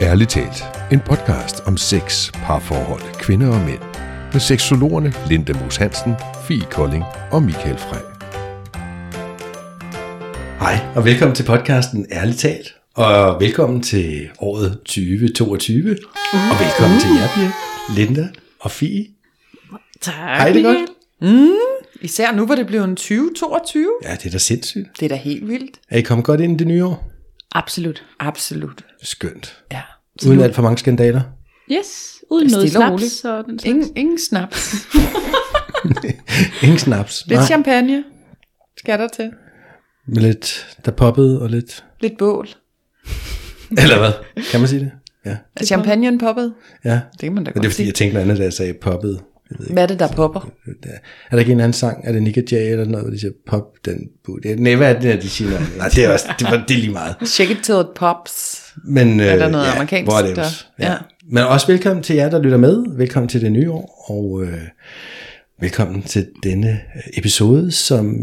Ærligt talt, en podcast om sex, parforhold, kvinder og mænd. Med seksologerne Linda Moos Hansen, Fie Kolding og Michael Frey. Hej, og velkommen til podcasten Ærligt talt. Og velkommen til året 2022. Og velkommen til jer, Pia, Linda og Fie. Tak. Hej, det er godt. Især nu, hvor det blev en 2022. Ja, det er da sindssygt. Det er da helt vildt. Er I kommet godt ind i det nye år? Absolut. Absolut. Skønt. Ja. Uden alt for mange skandaler. Yes, uden noget og roligt. snaps og den slags. Ingen, ingen snaps. Ingen snaps. Lidt Nej, champagne skal der til. med lidt, der poppede og lidt... Lidt bål. Eller hvad? Kan man sige det? Ja. Er champagnen poppet? Ja. Det kan man da Men det er godt fordi, sige. jeg tænkte noget andet, da jeg sagde poppede. Jeg ved ikke. Hvad er det, der popper? Der- Er der ikke en anden sang? Er det Nick Jay eller noget, hvor de siger pop den? Det- Nej, hvad er det, der, de siger? Nej, det er, også, det, var, det er lige meget. Shake it till it pops. Men, Er der øh, noget ja, amerikansk whatevs. der? Ja. Ja. Men også velkommen til jer, der lytter med. Velkommen til det nye år, og øh, velkommen til denne øh, episode, som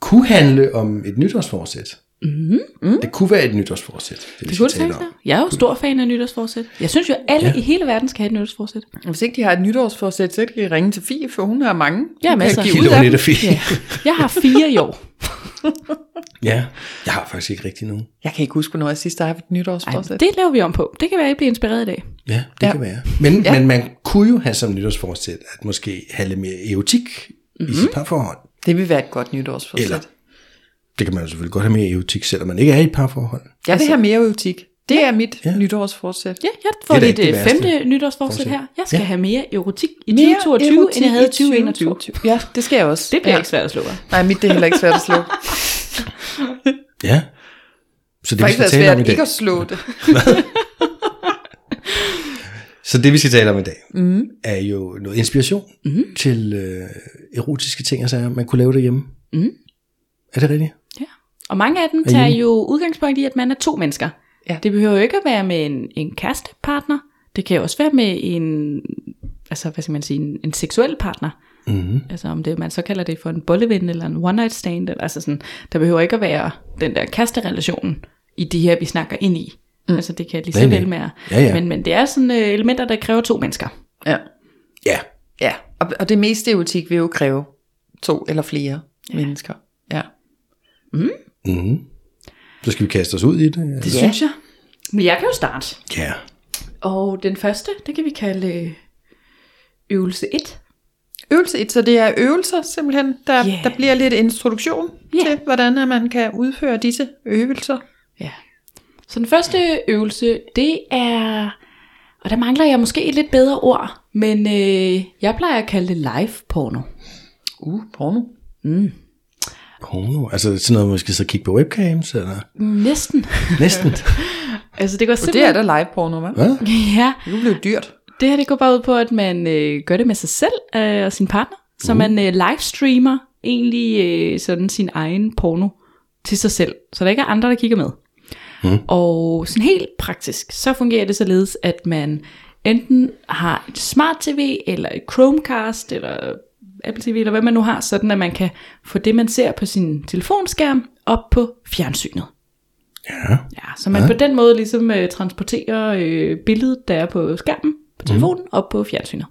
kunne handle om et nytårsforsæt. Mm-hmm. Det kunne være et nytårsforsæt, det, Det kunne det være. Jeg er jo stor fan af nytårsforsæt. Jeg synes jo, alle Ja. i hele verden skal have et nytårsforsæt. Hvis ikke de har et nytårsforsæt, så kan de ringe til Fie, for hun har mange. Ja, Hun kan masser. give ud af fint. Ja. Jeg har fire i år. ja, jeg har faktisk ikke rigtig nogen. Jeg kan ikke huske, hvornår jeg sidst har haft et Ej, nytårsforsæt. det laver vi om på. Det kan være, at I bliver inspireret i dag. Ja, det ja. Kan være. Men, ja. Ja. men man kunne jo have som nytårsforsæt, at måske have lidt mere erotik mm-hmm. i sit parforhold. Det vil være et godt nytårsforsæt. Eller, det kan man jo selvfølgelig godt have mere erotik, selvom man ikke er i et parforhold. Jeg vil have mere erotik. Det er mit Ja. nytårsforsæt. Ja, jeg får Det er det værste. femte nytårsforsæt Forsæt. her. Jeg skal Ja. have mere erotik i Mere 2022, erotik end jeg havde i i 2021. 2022. Ja, det skal jeg også. Det bliver ja. ikke svært at slå. Nej, mit det er heller ikke svært at slå. Ja. Så det, Det vi skal tale om i svært dag, ikke at slå det. så det vi skal tale om i dag, mm. er jo noget inspiration mm. til øh, erotiske ting og sager, man kunne lave derhjemme. Mm. Er det rigtigt? Og mange af dem tager enige? jo udgangspunkt i, at man er to mennesker. Ja. Det behøver jo ikke at være med en, en kærestepartner. Det kan jo også være med en, altså hvad skal man sige, en, en seksuel partner. Mm. Altså om det, man så kalder det for en bolleven eller en one night stand. Eller, altså sådan, der behøver ikke at være den der kæresterelation i de her, vi snakker ind i. Mm. Altså det kan lige så vel med. Ja, ja. Men, men det er sådan uh, elementer, der kræver to mennesker. Ja. Ja. ja. Og, og det meste erotik vil jo kræve to eller flere ja. mennesker. Ja. Mm. Så skal vi kaste os ud i det. Det Ja. synes jeg. Men jeg kan jo starte. Ja. Og den første, det kan vi kalde øh, øvelse 1. Øvelse 1, så det er øvelser simpelthen. Der, yeah. der bliver lidt introduktion Ja. til, hvordan man kan udføre disse øvelser. Ja. Så den første øvelse, det er, og der mangler jeg måske et lidt bedre ord, men øh, jeg plejer at kalde det live porno. Uh, porno. Porno. Altså sådan noget, man skal så kigge på webcams, eller Næsten. næsten. altså det går Og det er simpelthen... da live porno, hva'? Hvad? Ja, Det bliver dyrt. det her det går bare ud på, at man øh, gør det med sig selv øh, og sin partner. Så man øh, livestreamer egentlig øh, sådan sin egen porno til sig selv, så der ikke er andre, der kigger med. Mm. Og sådan helt praktisk, så fungerer det således, at man enten har et smart tv, eller et Chromecast, eller Apple TV, eller hvad man nu har, sådan at man kan få det, man ser på sin telefonskærm, op på fjernsynet. Ja. Ja, så man ja. på den måde ligesom øh, transporterer øh, billedet, der er på skærmen på telefonen, mm. op på fjernsynet.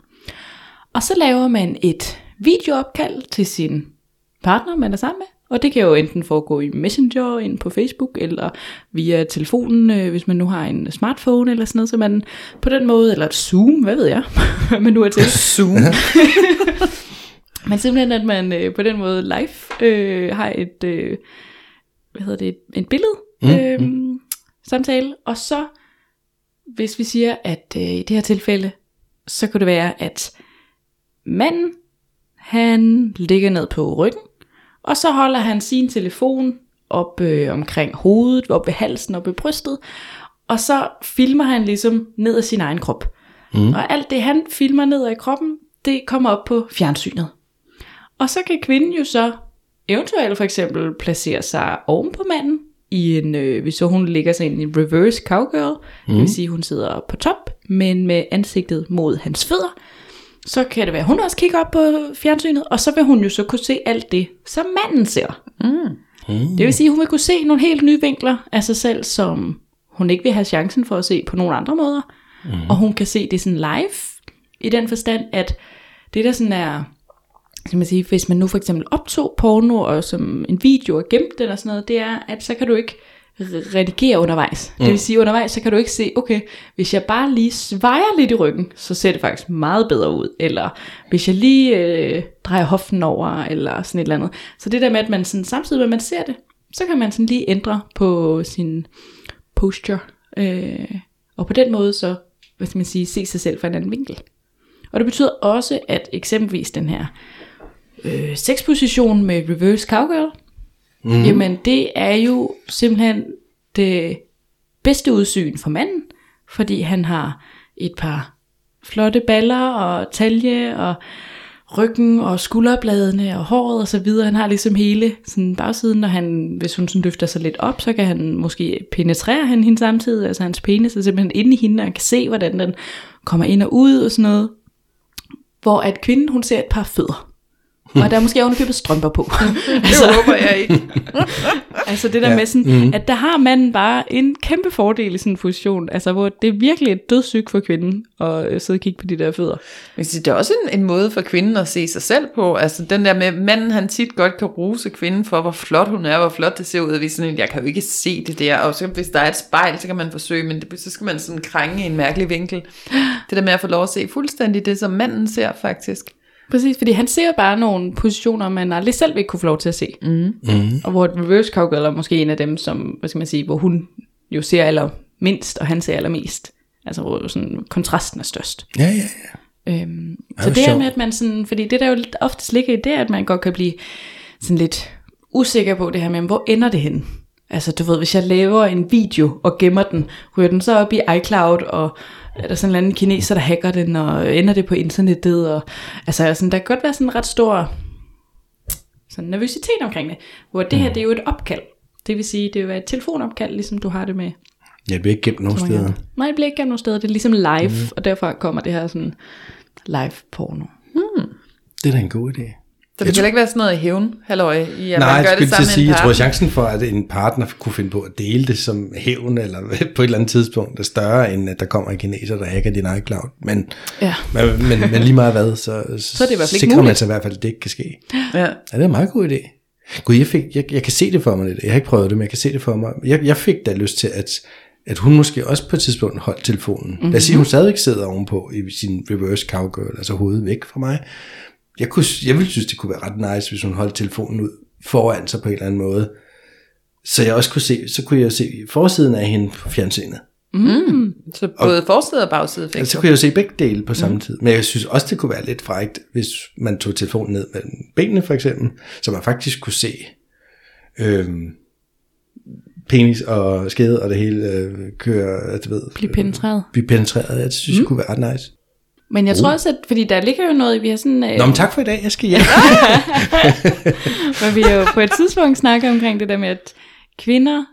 Og så laver man et videoopkald til sin partner, man er sammen med. Og det kan jo enten foregå i Messenger, ind på Facebook, eller via telefonen, øh, hvis man nu har en smartphone eller sådan noget, så man på den måde, eller et Zoom, hvad ved jeg, hvad man nu er til. Zoom. Men simpelthen, at man øh, på den måde live øh, har et, øh, hvad hedder det, et billede Mm, øh, samtale, og så, hvis vi siger, at øh, i det her tilfælde, så kunne det være, at manden, han ligger ned på ryggen, og så holder han sin telefon op øh, omkring hovedet, op ved halsen, op ved brystet, og så filmer han ligesom ned af sin egen krop. Mm. Og alt det, han filmer ned af kroppen, det kommer op på fjernsynet. Og så kan kvinden jo så eventuelt for eksempel placere sig oven på manden, i en, øh, hvis så hun ligger sig ind i en reverse cowgirl, mm. det vil sige, hun sidder på top, men med ansigtet mod hans fødder, så kan det være, at hun også kigger op på fjernsynet, og så vil hun jo så kunne se alt det, som manden ser. Mm. Det vil sige, at hun vil kunne se nogle helt nye vinkler af sig selv, som hun ikke vil have chancen for at se på nogle andre måder. Mm. Og hun kan se det sådan live, i den forstand, at det der sådan er, skal man sige, hvis man nu for eksempel optog porno og som en video og gemte den og sådan noget, det er, at så kan du ikke redigere undervejs. Mm. Det vil sige, undervejs, så kan du ikke se, okay, hvis jeg bare lige svejer lidt i ryggen, så ser det faktisk meget bedre ud. Eller hvis jeg lige øh, drejer hoften over, eller sådan et eller andet. Så det der med, at man sådan, samtidig med, at man ser det, så kan man sådan lige ændre på sin posture. Øh, og på den måde så, hvad skal man sige, se sig selv fra en anden vinkel. Og det betyder også, at eksempelvis den her øh, sexposition med reverse cowgirl, mm. jamen det er jo simpelthen det bedste udsyn for manden, fordi han har et par flotte baller og talje og ryggen og skulderbladene og håret og så videre. Han har ligesom hele sådan bagsiden, og han, hvis hun sådan løfter sig lidt op, så kan han måske penetrere han hende samtidig, altså hans penis er simpelthen inde i hende, og han kan se, hvordan den kommer ind og ud og sådan noget. Hvor at kvinden, hun ser et par fødder. Og der er måske ovenikøbet strømper på. Det håber jeg ikke. altså det der ja. med sådan, mm. at der har manden bare en kæmpe fordel i sådan en fusion, altså hvor det er virkelig et dødssyg for kvinden at øh, sidde og kigge på de der fødder. Sige, det er også en, en måde for kvinden at se sig selv på, altså den der med, manden han tit godt kan rose kvinden for, hvor flot hun er, hvor flot det ser ud, vi sådan, jeg kan jo ikke se det der, og så, hvis der er et spejl, så kan man forsøge, men det, så skal man sådan krænge i en mærkelig vinkel. Det der med at få lov at se fuldstændig det, som manden ser faktisk. Præcis, fordi han ser bare nogle positioner, man aldrig selv vil kunne få lov til at se. Mm. Mm. Og hvor et reverse cowgirl er måske en af dem, som, hvad skal man sige, hvor hun jo ser allermindst, og han ser allermest. Altså hvor sådan, kontrasten er størst. Ja, ja, ja. Øhm, så det er med, at man sådan, fordi det der jo ofte ligger i det, at man godt kan blive sådan lidt usikker på det her med, hvor ender det hen? Altså du ved, hvis jeg laver en video og gemmer den, ryger den så op i iCloud, og er der sådan en eller anden kineser, der hacker den, og ender det på internettet, og altså sådan, der kan godt være sådan en ret stor sådan nervøsitet omkring det, hvor det her, det er jo et opkald. Det vil sige, det er jo et telefonopkald, ligesom du har det med. Ja, det bliver ikke gemt nogen steder. Nej, det bliver ikke gemt nogen steder. Det er ligesom live, mm. og derfor kommer det her sådan live porno. Hmm. Det er da en god idé. Så det kan ikke være sådan noget hævn, halløj, i at Nej, man gør jeg det sammen til at sige, med en jeg tror, partner. chancen for, at en partner kunne finde på at dele det som hævn, eller på et eller andet tidspunkt, er større, end at der kommer en kineser, der hacker din iCloud. Men, Ja. men, men, men lige meget hvad, så, Så er det ikke sikrer man sig i hvert fald, at det ikke kan ske. Ja. Ja, det er en meget god idé. Gud, jeg, fik, jeg, jeg kan se det for mig lidt. Jeg har ikke prøvet det, men jeg kan se det for mig. Jeg, jeg fik da lyst til, at, at hun måske også på et tidspunkt holdt telefonen. Mm-hmm. Lad os sige, hun stadigvæk sidder ovenpå i sin reverse cowgirl, altså hovedet væk fra mig. Jeg, kunne, jeg ville synes, det kunne være ret nice, hvis hun holdt telefonen ud foran sig på en eller anden måde. Så jeg også kunne se, så kunne jeg se forsiden af hende på fjernsynet. Så både forside og bagside fik Altså, så kunne jeg jo se begge dele på samme tid. Men jeg synes også, det kunne være lidt frægt, hvis man tog telefonen ned mellem benene for eksempel, så man faktisk kunne se øhm, penis og skede og det hele øh, køre, du ved. Blive penetreret. Øh, blive penetreret, ja, det synes mm. jeg kunne være ret nice. Men jeg tror også, at, fordi der ligger jo noget, vi har sådan... Øh, Nå, men tak for i dag, jeg skal hjem. Men vi har jo på et tidspunkt snakket omkring det der med, at kvinder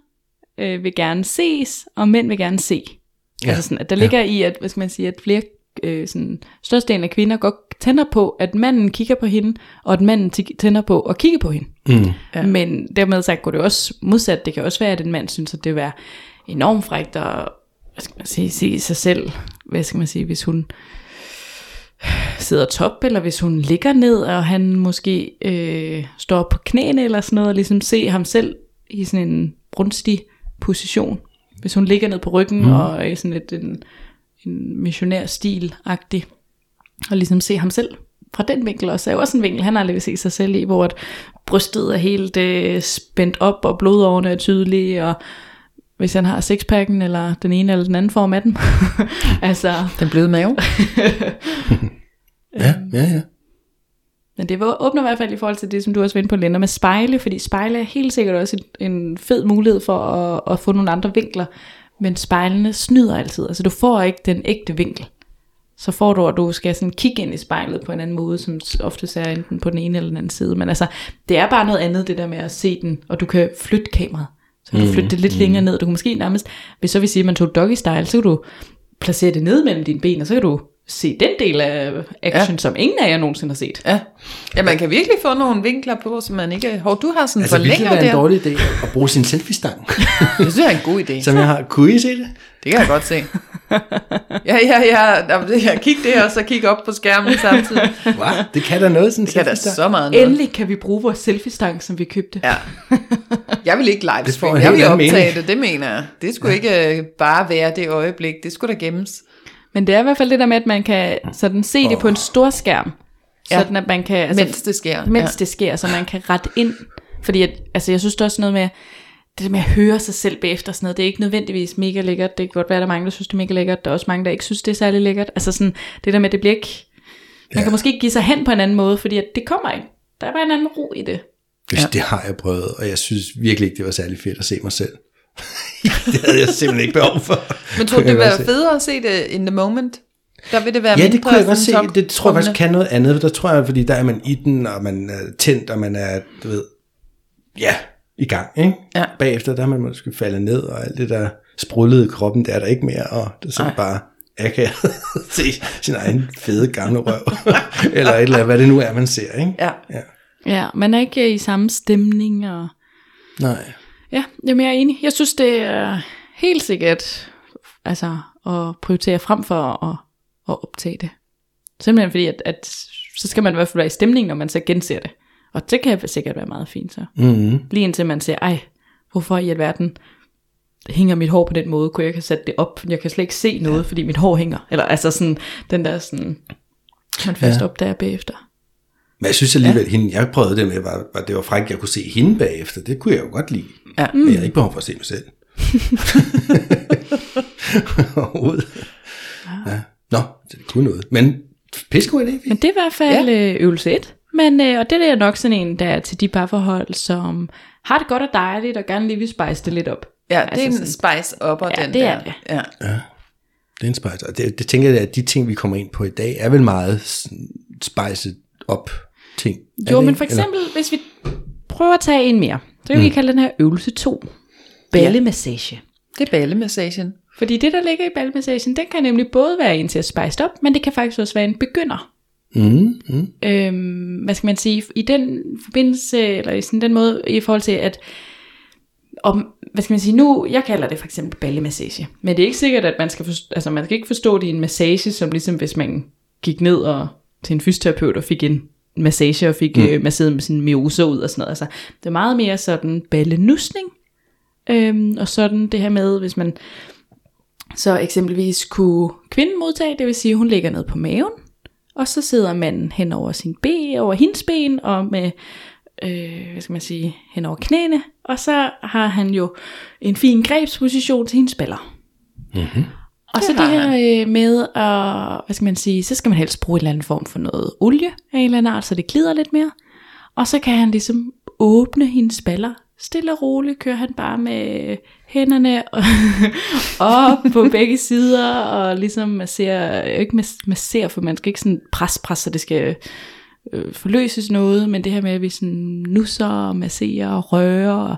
øh, vil gerne ses, og mænd vil gerne se. Ja. Altså sådan, at der ligger ja. i, at, hvad skal man sige, at flere, øh, sådan, størstedelen af kvinder godt tænder på, at manden kigger på hende, og at manden tænder på at kigge på hende. Mm. Ja. Men dermed sagt går det også modsat. Det kan også være, at en mand synes, at det vil være enormt frægt at hvad skal man sige, se sig selv, hvad skal man sige, hvis hun sidder top, eller hvis hun ligger ned, og han måske øh, står på knæene eller sådan noget, og ligesom se ham selv i sådan en brunstig position. Hvis hun ligger ned på ryggen, mm. og er i sådan lidt en, en missionær stil-agtig, og ligesom se ham selv fra den vinkel også. er jo også en vinkel, han aldrig vil se sig selv i, hvor at brystet er helt øh, spændt op, og blodårene er tydelige, og hvis han har sixpacken, eller den ene eller den anden form af den. altså, Den bløde mave. Ja, ja, ja. Men det åbner i hvert fald i forhold til det, som du også var inde på, Linda, med spejle, fordi spejle er helt sikkert også en, en fed mulighed for at, at få nogle andre vinkler, men spejlene snyder altid, altså du får ikke den ægte vinkel. Så får du, at du skal sådan kigge ind i spejlet på en anden måde, som ofte er enten på den ene eller den anden side. Men altså, det er bare noget andet, det der med at se den, og du kan flytte kameraet. Så du kan flytte det lidt længere ned. Du kan måske nærmest, hvis så vil sige, at man tog doggy style, så kan du placere det ned mellem dine ben, og så kan du se den del af action, ja. som ingen af jer nogensinde har set. Ja. ja, man kan virkelig få nogle vinkler på, som man ikke... Hov, du har sådan Altså, ville det forlænger være en der. dårlig idé at bruge sin selfie-stang, Det synes jeg er en god idé. som jeg har. Kunne I se det? Det kan jeg godt se. Ja, ja, ja. Det- Jeg kig det, og så kig op på skærmen samtidig. Hvad? Det kan da noget, sådan Det kan da så meget noget. Endelig kan vi bruge vores selfie-stang, som vi købte. Ja. Jeg vil ikke Det en Jeg vil optage mening. det, det mener jeg. Det skulle ikke øh, bare være det øjeblik. Det skulle da gemmes. Men det er i hvert fald det der med, at man kan sådan se det på en stor skærm. Ja. Sådan at man kan... Altså, Mens det sker. mens ja. det sker, så man kan rette ind. Fordi at, altså, jeg synes det er også noget med, det der med at høre sig selv bagefter og sådan noget, det er ikke nødvendigvis mega lækkert. Det kan godt være, at der er mange, der synes, det er mega lækkert. Der er også mange, der ikke synes, det er særlig lækkert. Altså sådan, det der med, det bliver ikke... Man kan måske ikke give sig hen på en anden måde, fordi at det kommer ikke. Der er bare en anden ro i det. Det, det har jeg prøvet, og jeg synes virkelig ikke, det var særlig fedt at se mig selv. det havde jeg simpelthen ikke behov for. Men tror du, det var federe at se det in the moment? Der vil det være Ja, det kunne jeg godt se. Det tror jeg faktisk kan noget andet. Der tror jeg, fordi der er man i den, og man er tændt, og man er, du ved, ja, i gang. Ikke? Ja. Bagefter, der er man måske faldet ned, og alt det der sprullede i kroppen, det er der ikke mere, og det er sådan Nej. bare akavet at se sin egen fede gamle røv. eller et eller andet, hvad det nu er, man ser. Ikke? Ja. ja. Ja, man er ikke i samme stemning. Og... Nej. Ja, jamen jeg er enig. Jeg synes, det er helt sikkert altså, at prioritere frem for at, at optage det. Simpelthen fordi, at, at så skal man i hvert fald være i stemning, når man så genser det. Og det kan sikkert være meget fint så. Mm-hmm. Lige indtil man siger, ej, hvorfor i alverden hænger mit hår på den måde? Kunne jeg ikke have sat det op? Jeg kan slet ikke se noget, fordi mit hår hænger. Eller altså sådan, den der sådan, man først Ja. opdager bagefter. Men jeg synes alligevel, ja. hende, jeg prøvede det med, var, var, det var frækt, jeg kunne se hende bagefter. Det kunne jeg jo godt lide. Ja. Men jeg har ikke behov for at se mig selv. Overhovedet. ja. Nå, så det kunne noget. Men pissegod idé. Men det er i hvert fald ja. øvelse 1. Men, øh, og det er nok sådan en, der er til de parforhold, som har det godt og dejligt, og gerne lige vil spice det lidt op. Ja, det er Altså en sådan- spice up og Ja, den det der. er det. Ja. Det er en spice. Og det, det tænker jeg, at de ting, vi kommer ind på i dag, er vel meget spicet op ting. Jo, det men for Eller- eksempel, hvis vi prøver at tage en mere, så kan mm. vi kalde den her øvelse 2. Ballemassage. Det er ballemassagen. Fordi det, der ligger i ballemassagen, den kan nemlig både være en til at spice op, men det kan faktisk også være en begynder. Mm, mm. øhm, hvad skal man sige, i den forbindelse, eller i sådan den måde, i forhold til at, om, hvad skal man sige, nu, jeg kalder det for eksempel ballemassage, men det er ikke sikkert, at man skal forstå, altså man skal ikke forstå det i en massage, som ligesom hvis man gik ned og til en fysioterapeut og fik en massage og fik mm. øh, masseret med sin mioser ud og sådan noget. Altså, det er meget mere sådan ballenusning, øhm, og sådan det her med, hvis man så eksempelvis kunne kvinden modtage, det vil sige, at hun ligger ned på maven, og så sidder manden hen over sin ben, over hendes ben, og med, øh, hvad skal man sige, hen over knæene, og så har han jo en fin grebsposition til hendes baller. Mm-hmm. Og så Det det har her øh, med, at, hvad skal man sige, så skal man helst bruge en eller anden form for noget olie af en eller anden art, så det glider lidt mere. Og så kan han ligesom åbne hendes baller. Stille og roligt kører han bare med hænderne op på begge sider, og ligesom masserer, ikke mas- masserer, for man skal ikke sådan pres, pres, så det skal øh, forløses noget, men det her med, at vi sådan nusser og masserer og rører, og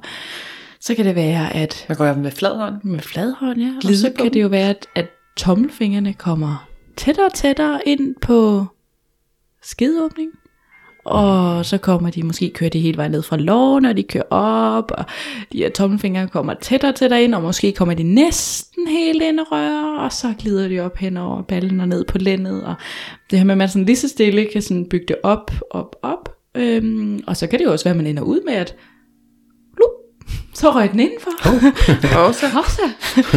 så kan det være, at Man gør med flad hånd. med flad hånd, ja. Og Glide så på kan det jo være, at, at tommelfingrene kommer tættere og tættere ind på skedeåbning. Og så kommer de måske, kører de hele vejen ned fra låren, og de kører op, og de her tommelfingre kommer tættere og tættere ind, og måske kommer de næsten helt ind og rører, og så glider de op hen over ballen og ned på lændet, og det her med, at man sådan lige så stille kan sådan bygge det op, op, op, øhm, og så kan det jo også være, at man ender ud med, at så røg den indenfor. Også. Hossa.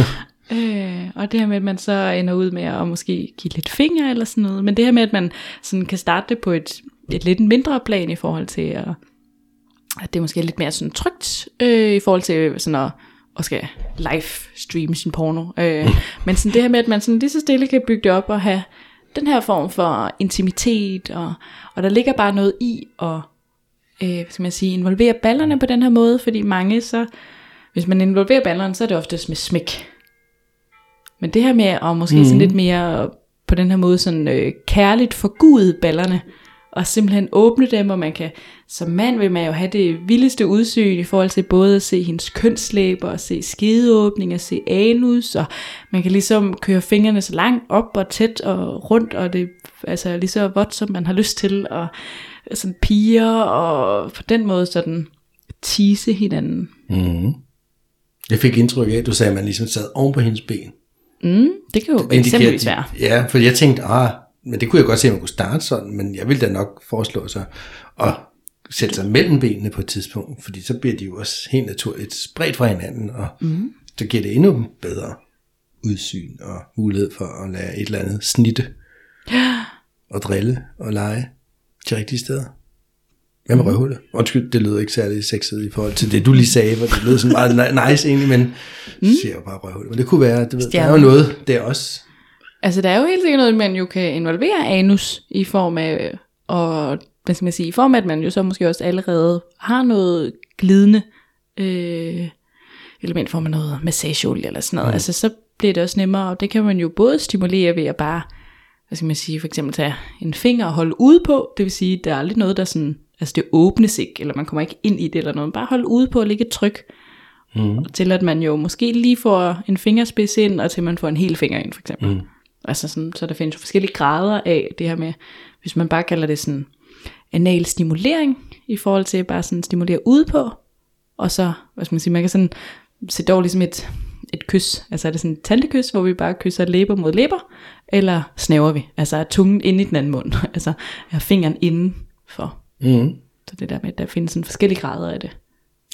øh, og det her med, at man så ender ud med at måske give lidt finger eller sådan noget. Men det her med, at man sådan kan starte det på et, et lidt mindre plan i forhold til, at, at det er måske lidt mere sådan trygt, øh, i forhold til sådan at, at skal live streame sin porno. Øh, men sådan det her med, at man sådan lige så stille kan bygge det op og have den her form for intimitet, og, og der ligger bare noget i at øh, hvad skal man sige, involvere ballerne på den her måde, fordi mange så, hvis man involverer ballerne, så er det oftest med smæk. Men det her med at måske mm. sådan lidt mere på den her måde sådan øh, kærligt forgude ballerne, og simpelthen åbne dem, og man kan, som mand vil man jo have det vildeste udsyn i forhold til både at se hendes kønslæber, og se skedeåbning, og se anus, og man kan ligesom køre fingrene så langt op og tæt og rundt, og det altså lige så vådt, som man har lyst til, og sådan piger, og på den måde sådan tease hinanden. Mm. Jeg fik indtryk af, at du sagde, at man ligesom sad oven på hendes ben. Mm, det kan jo indikerer eksempelvis være. Ja, for jeg tænkte, ah, men det kunne jeg godt se, at man kunne starte sådan, men jeg ville da nok foreslå sig at sætte sig mellem benene på et tidspunkt, fordi så bliver de jo også helt naturligt spredt fra hinanden, og mm. så giver det endnu bedre udsyn og mulighed for at lade et eller andet snitte og drille og lege de rigtige steder. Hvad med røvhullet? Undskyld, det lyder ikke særlig sexet i forhold til det, du lige sagde, for det lød sådan meget ni- nice egentlig, men mm. siger jo bare røvhullet. Men det kunne være, du ved, der er jo noget der også. Altså, der er jo helt sikkert noget, man jo kan involvere anus i form af, og hvad skal man sige, i form af, at man jo så måske også allerede har noget glidende øh, element form af noget massageolie eller sådan noget. Mm. Altså, så bliver det også nemmere, og det kan man jo både stimulere ved at bare, hvad skal man sige, for eksempel tage en finger og holde ude på, det vil sige, der er aldrig noget, der sådan, altså det åbnes ikke, eller man kommer ikke ind i det eller noget, bare holde ude på og lægge et tryk, mm. til at man jo måske lige får en fingerspids ind, og til man får en hel finger ind, for eksempel. Mm. Altså sådan, så der findes jo forskellige grader af det her med, hvis man bare kalder det sådan anal stimulering, i forhold til bare sådan stimulere ude på, og så, hvad skal man sige, man kan sådan se dog ligesom et, et kys, altså er det sådan et tantekys, hvor vi bare kysser læber mod læber, eller snæver vi, altså er tungen inde i den anden mund, altså er fingeren inden for. Mm. Så det der med, at der findes sådan forskellige grader af det.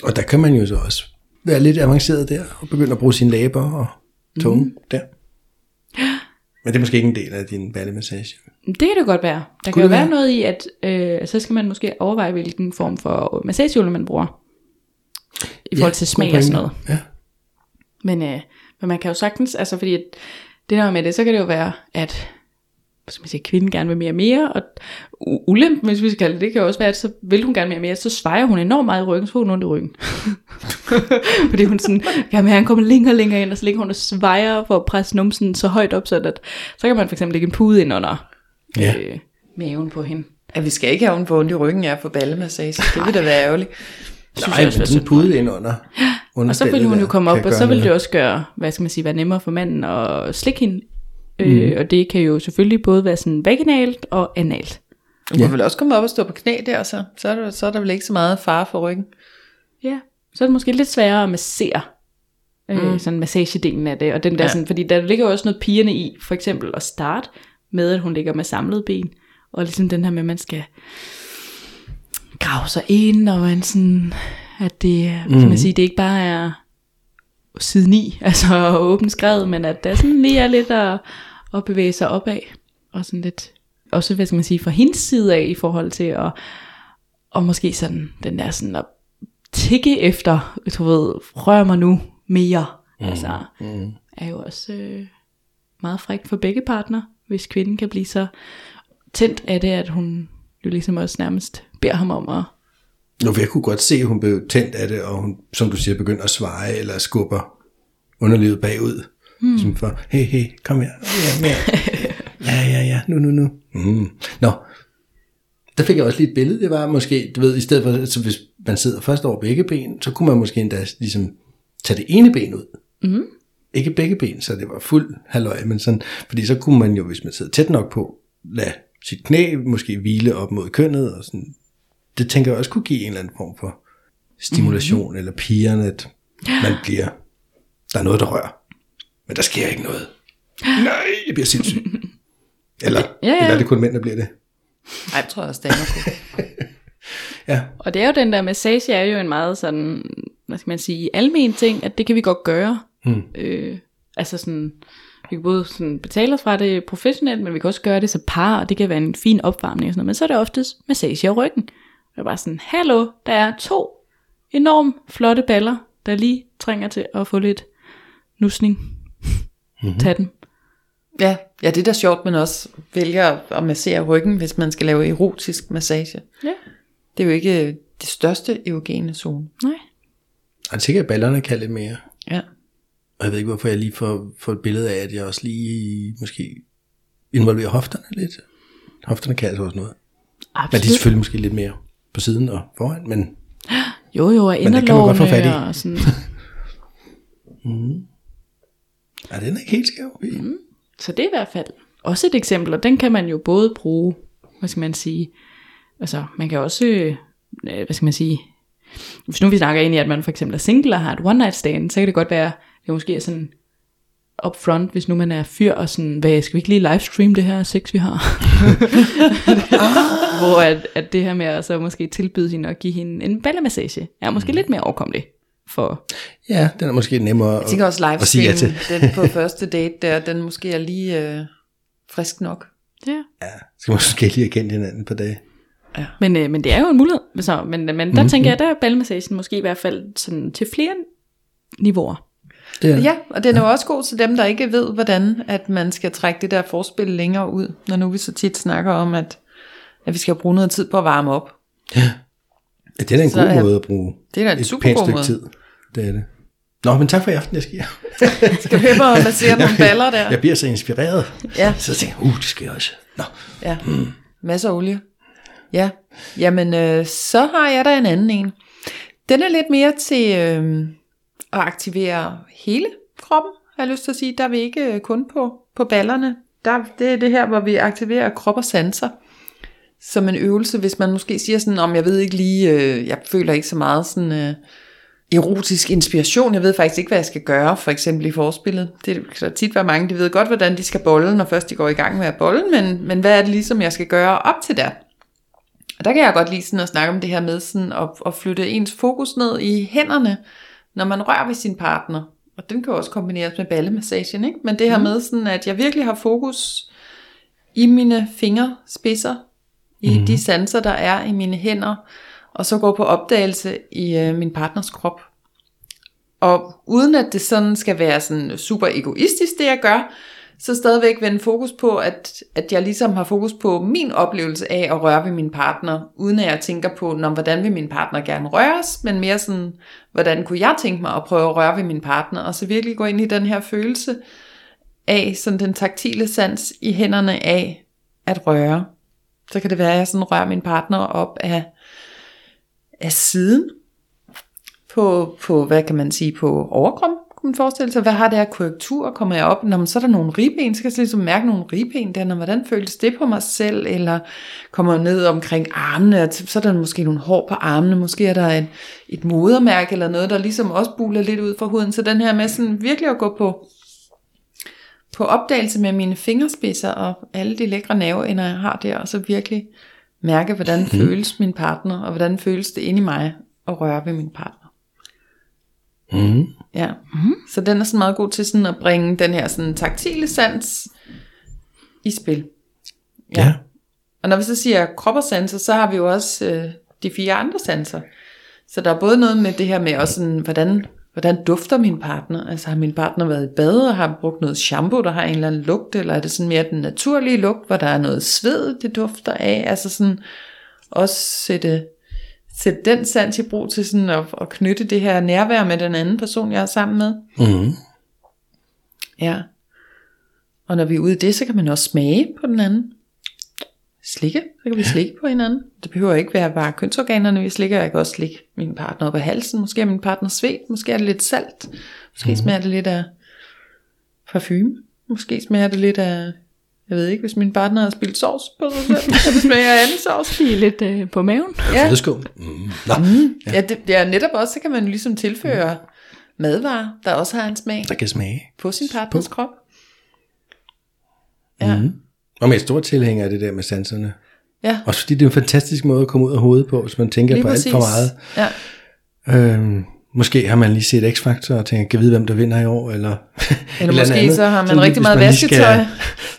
Og der kan man jo så også være lidt avanceret der, og begynde at bruge sine læber og tunge mm. der. Men det er måske ikke en del af din ballemassage. Det kan det godt være. Der Kunne kan jo være være? noget i, at øh, så skal man måske overveje, hvilken form for massageolie man bruger. I forhold til smag og sådan noget. Ja. Men, øh, men man kan jo sagtens, altså fordi at det der med det, så kan det jo være, at som jeg siger, kvinden gerne vil mere og mere, og ulempen, hvis vi skal kalde det, det kan jo også være, at så vil hun gerne mere og mere, så svejer hun enormt meget i ryggen, så får hun ondt i ryggen. fordi hun sådan, have, han kommer længere og længere ind, og så ligger hun og svejer for at presse numsen så højt op, så, at, så kan man for eksempel lægge en pude ind under Ja. øh, maven på hende. At vi skal ikke have hun på ondt i ryggen af for ballemassage. Det vil da være ærgerligt. Nej, men sådan en pude ind under. under Og så vil hun jo komme op, og så vil det også gøre, hvad skal man sige, være nemmere for manden at slikke hende. Mm. Øh, og det kan jo selvfølgelig både være sådan vaginalt og analt. Du kan vel også komme op og stå på knæ der, så, så, er, der, så er der vel ikke så meget fare for ryggen. Ja, så er det måske lidt sværere at massere. Øh, mm. Sådan massagedelen af det. Og den der Ja. ja. sådan, fordi der ligger jo også noget pigerne i, for eksempel at starte med, at hun ligger med samlet ben. Og ligesom den her med, at man skal grave sig ind, og man sådan, at det, mm. kan man sige, det ikke bare er side 9, altså åbent skrevet, men at der sådan lige er lidt at, at bevæge sig opad, og sådan lidt, også hvad skal man sige, fra hendes side af, i forhold til at, og måske sådan, den der sådan at tikke efter, du ved, rør mig nu mere, mm. altså, mm. er jo også øh, meget frækt for begge partner, hvis kvinden kan blive så tændt af det, at hun jo ligesom også nærmest beder ham om at Nu, jeg kunne godt se, at hun blev tændt af det, og hun, som du siger, begynder at sveje eller skubber underlivet bagud. Hmm. Som for, hey, hey, kom her. Ja, mere. ja, ja, ja, nu, nu, nu. Mm. Nå, der fik jeg også lige et billede. Det var måske, du ved, i stedet for, altså hvis man sidder først over begge ben, så kunne man måske endda ligesom tage det ene ben ud. Mm. Ikke begge ben, så det var fuld halvøje, men sådan, fordi så kunne man jo, hvis man sidder tæt nok på, lade sit knæ måske hvile op mod kønnet, og sådan, det tænker jeg også kunne give en eller anden form for stimulation, mm-hmm. eller pigerne, at man bliver, der er noget, der rører, men der sker ikke noget. Nej, jeg bliver sindssyg. Eller, Ja, ja. eller er det kun mænd, der bliver det? Nej, jeg tror også, damer kunne. Ja, Og det er jo den der massage er jo en meget sådan, hvad skal man sige, almen ting, at det kan vi godt gøre. Mm. Øh, altså sådan, vi kan både sådan betale os fra det professionelt, men vi kan også gøre det som par, og det kan være en fin opvarmning og sådan noget. Men så er det oftest massage af ryggen. Det er bare sådan, hallo, der er to enormt flotte baller, der lige trænger til at få lidt nusning. Mm-hmm. Tag den. Ja, ja, det er da sjovt, man også vælger at massere ryggen, hvis man skal lave erotisk massage. Ja. Det er jo ikke det største erogene zone. Nej. og sikkert at ballerne kan lidt mere. Ja. Og jeg ved ikke, hvorfor jeg lige får, får et billede af, at jeg også lige måske involverer hofterne lidt. Hofterne kan altså også noget. Men de er Absolut. selvfølgelig måske lidt mere på siden og foran, men Jo, jo, og inderlovene og sådan. ja, den er ikke helt skæv. Mm. Så det er i hvert fald også et eksempel, og den kan man jo både bruge, hvad skal man sige, altså man kan også, øh, hvad skal man sige, hvis nu vi snakker ind i, at man for eksempel er single og har et one night stand, så kan det godt være, det måske er sådan upfront, hvis nu man er fyr og sådan, hvad, skal vi ikke lige livestream det her sex, vi har? Hvor at, at det her med at så måske tilbyde hende og give hende en ballemassage, er måske lidt mere overkommeligt for, Ja, den er måske nemmere Jeg tænker også at sige ja til. den på første date der, den måske er lige øh, frisk nok. ja. Ja, skal måske lige have kendt hinanden på dage. Men, øh, men det er jo en mulighed. Så, men, men der mm-hmm. tænker jeg, der er balmassagen måske i hvert fald sådan til flere niveauer. Er, Ja, og den er jo også god til dem, der ikke ved, hvordan at man skal trække det der forspil længere ud, når nu vi så tit snakker om, at, at vi skal bruge noget tid på at varme op. ja, det er da en Så god måde at bruge Det er da en et super god måde. tid. Det er det. Nå, men tak for i aften, jeg skal. Skal vi at massere nogle baller der? Jeg bliver så inspireret. Ja. Så tænker jeg, uh, det skal jeg også. Nå. Ja, masser af olie. Ja, jamen øh, så har jeg da en anden en. Den er lidt mere til øh, at aktivere hele kroppen, har jeg lyst til at sige. Der er vi ikke øh, kun på, på ballerne. Der, det er det her, hvor vi aktiverer krop og sanser som en øvelse, hvis man måske siger sådan, om jeg ved ikke lige, øh, jeg føler ikke så meget sådan øh, erotisk inspiration, jeg ved faktisk ikke, hvad jeg skal gøre, for eksempel i forspillet. Det kan tit være mange, de ved godt, hvordan de skal bolle, når først de går i gang med at bolle, men, men hvad er det ligesom, jeg skal gøre op til der? Og der kan jeg godt lide sådan at snakke om det her med sådan at, at flytte ens fokus ned i hænderne, når man rører ved sin partner. Og den kan også kombineres med ballemassagen, ikke? Men det her med sådan, at jeg virkelig har fokus i mine fingerspidser, i mm-hmm. de sanser, der er i mine hænder, og så går på opdagelse i øh, min partners krop. Og uden at det sådan skal være sådan super egoistisk, det jeg gør, så stadigvæk vende fokus på, at, at jeg ligesom har fokus på min oplevelse af at røre ved min partner, uden at jeg tænker på, når, hvordan vil min partner gerne røres, men mere sådan, hvordan kunne jeg tænke mig at prøve at røre ved min partner, og så virkelig gå ind i den her følelse af sådan den taktile sans i hænderne af at røre. Så kan det være, at jeg sådan rører min partner op af, af siden, på, på, hvad kan man sige, på overkrop, man forestille sig. Hvad har det her korrektur? Kommer jeg op? Når man, så er der nogle ribben, så kan jeg ligesom mærke nogle ribben der, når, hvordan føles det på mig selv? Eller kommer jeg ned omkring armene, og så er der måske nogle hår på armene, måske er der et, et modermærke eller noget, der ligesom også buler lidt ud fra huden. Så den her med sådan virkelig at gå på, på opdagelse med mine fingerspidser og alle de lækre nerveender, jeg har der, og så virkelig mærke, hvordan mm. føles min partner, og hvordan føles det inde i mig at røre ved min partner. Mm. Ja. Mm. Så den er sådan meget god til sådan at bringe den her sådan taktile sans i spil. Ja. Og når vi så siger krop og sanser, så har vi jo også øh, de fire andre sanser. Så der er både noget med det her med også sådan, hvordan, hvordan dufter min partner? Altså har min partner været i bad og har brugt noget shampoo, der har en eller anden lugt, eller er det sådan mere den naturlige lugt, hvor der er noget sved, det dufter af? Altså sådan også sætte, sætte den sans i brug til sådan at, at knytte det her nærvær med den anden person, jeg er sammen med. Mm. Ja. Og når vi er ude i det, så kan man også smage på den anden. Slikke, så kan vi slikke på hinanden. Det behøver ikke være bare kønsorganerne, vi slikker. Jeg kan også slikke min partner op ad halsen. Måske er min partner svedt. Måske er det lidt salt. Måske mm. smager det lidt af parfume. Måske smager det lidt af, jeg ved ikke, hvis min partner har spildt sovs på sig selv. så det smager af anden sovs. Lige lidt øh, på maven. Ja, Flødeskum. Mm. Nå, ja, det, ja, netop også, så kan man ligesom tilføre madvarer, der også har en smag der kan smage. på sin partners krop. Ja. Mm. Og med et stort tilhænger af det der med sanserne. Ja, Også fordi det er en fantastisk måde at komme ud af hovedet på, hvis man tænker lige på præcis. alt for meget. Ja. Øhm, måske har man lige set X-Factor og tænker, kan vide, hvem der vinder i år? Eller, Eller andet måske andet. så har man Sådan, rigtig hvis meget lige vasketøj.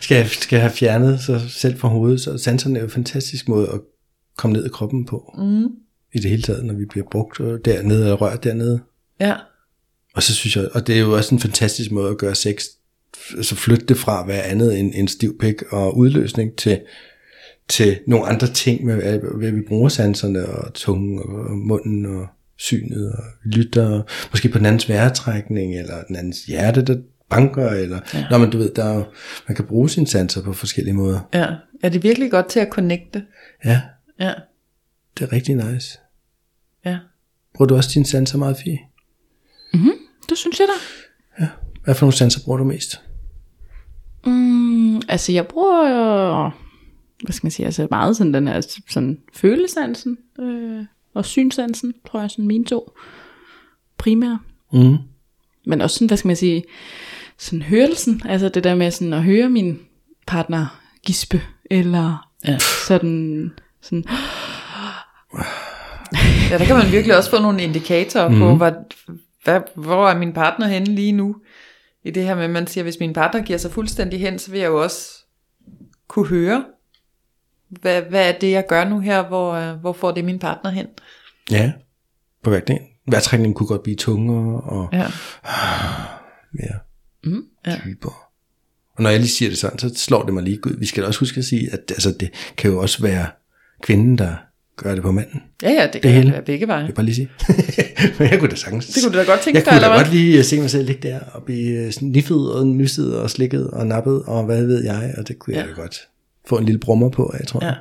Skal, skal, skal have fjernet sig selv fra hovedet, så sanserne er jo en fantastisk måde at komme ned i kroppen på. Mm. I det hele taget, når vi bliver brugt og dernede og rørt dernede. Ja, Og så synes jeg, og det er jo også en fantastisk måde at gøre sex, altså flytte det fra at være andet end en stiv pik og udløsning til, til nogle andre ting, med, hvad vi bruger sanserne og tungen og munden og synet og lytter, måske på den andens vejrtrækning, eller den andens hjerte, der banker, eller, ja. når man, du ved, der er, jo- man kan bruge sine sanser på forskellige måder. ja. Er det virkelig godt til at connecte? Ja, Ja. Det er rigtig nice. Ja. Bruger du også dine sanser meget, Fie? Det synes jeg da. Hvad for nogle sanser bruger du mest? Mm, altså jeg bruger, hvad skal man sige, altså meget sådan den her sådan følesansen øh, og synsansen, tror jeg, sådan mine to primære. Mm. Men også sådan, hvad skal man sige, sådan hørelsen, altså det der med sådan at høre min partner gispe, eller Ja. sådan, sådan, Ja, der kan man virkelig også få nogle indikatorer mm. på, hvad, hvad, hvor er min partner henne lige nu. I det her med, at man siger, hvis min partner giver sig fuldstændig hen, så vil jeg jo også kunne høre, hvad, hvad er det, jeg gør nu her, hvor, øh, hvor får det min partner hen. Ja, på vejrtrækning. Vejrtrækning kunne godt blive tungere og Ja. mere mm, Ja. dybere. Og når jeg lige siger det sådan, så slår det mig lige ud. Vi skal da også huske at sige, at altså, det kan jo også være kvinden, der gør det på manden. Ja, ja, det, Det kan hele. være begge veje. Det jeg bare lige sige. Men jeg kunne da sagtens. Det kunne du da godt tænke jeg dig, kunne eller da hvad? godt lige se mig selv ligge der og blive sniffet og nysset og slikket og nappet og hvad ved jeg. Og det kunne jeg Ja. da godt få en lille brummer på, jeg tror. Ja.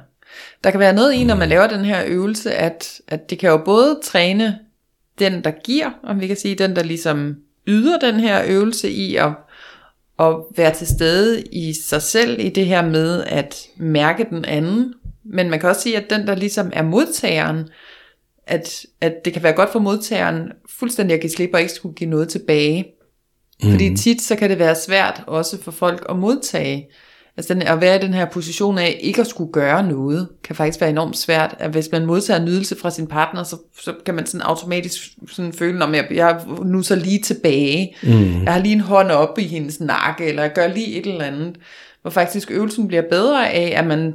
Der kan være noget i, når man laver den her øvelse, at, at det kan jo både træne den, der giver, om vi kan sige, den, der ligesom yder den her øvelse i at, at være til stede i sig selv, i det her med at mærke den anden. Men man kan også sige, at den, der ligesom er modtageren, at, at det kan være godt for modtageren fuldstændig at give slip og ikke skulle give noget tilbage. Mm. Fordi tit så kan det være svært også for folk at modtage. Altså den, at være i den her position af ikke at skulle gøre noget, kan faktisk være enormt svært. At hvis man modtager nydelse fra sin partner, så, så kan man sådan automatisk sådan føle, om jeg, jeg er nu så lige tilbage. Mm. Jeg har lige en hånd op i hendes nakke, eller jeg gør lige et eller andet. Hvor faktisk øvelsen bliver bedre af, at man,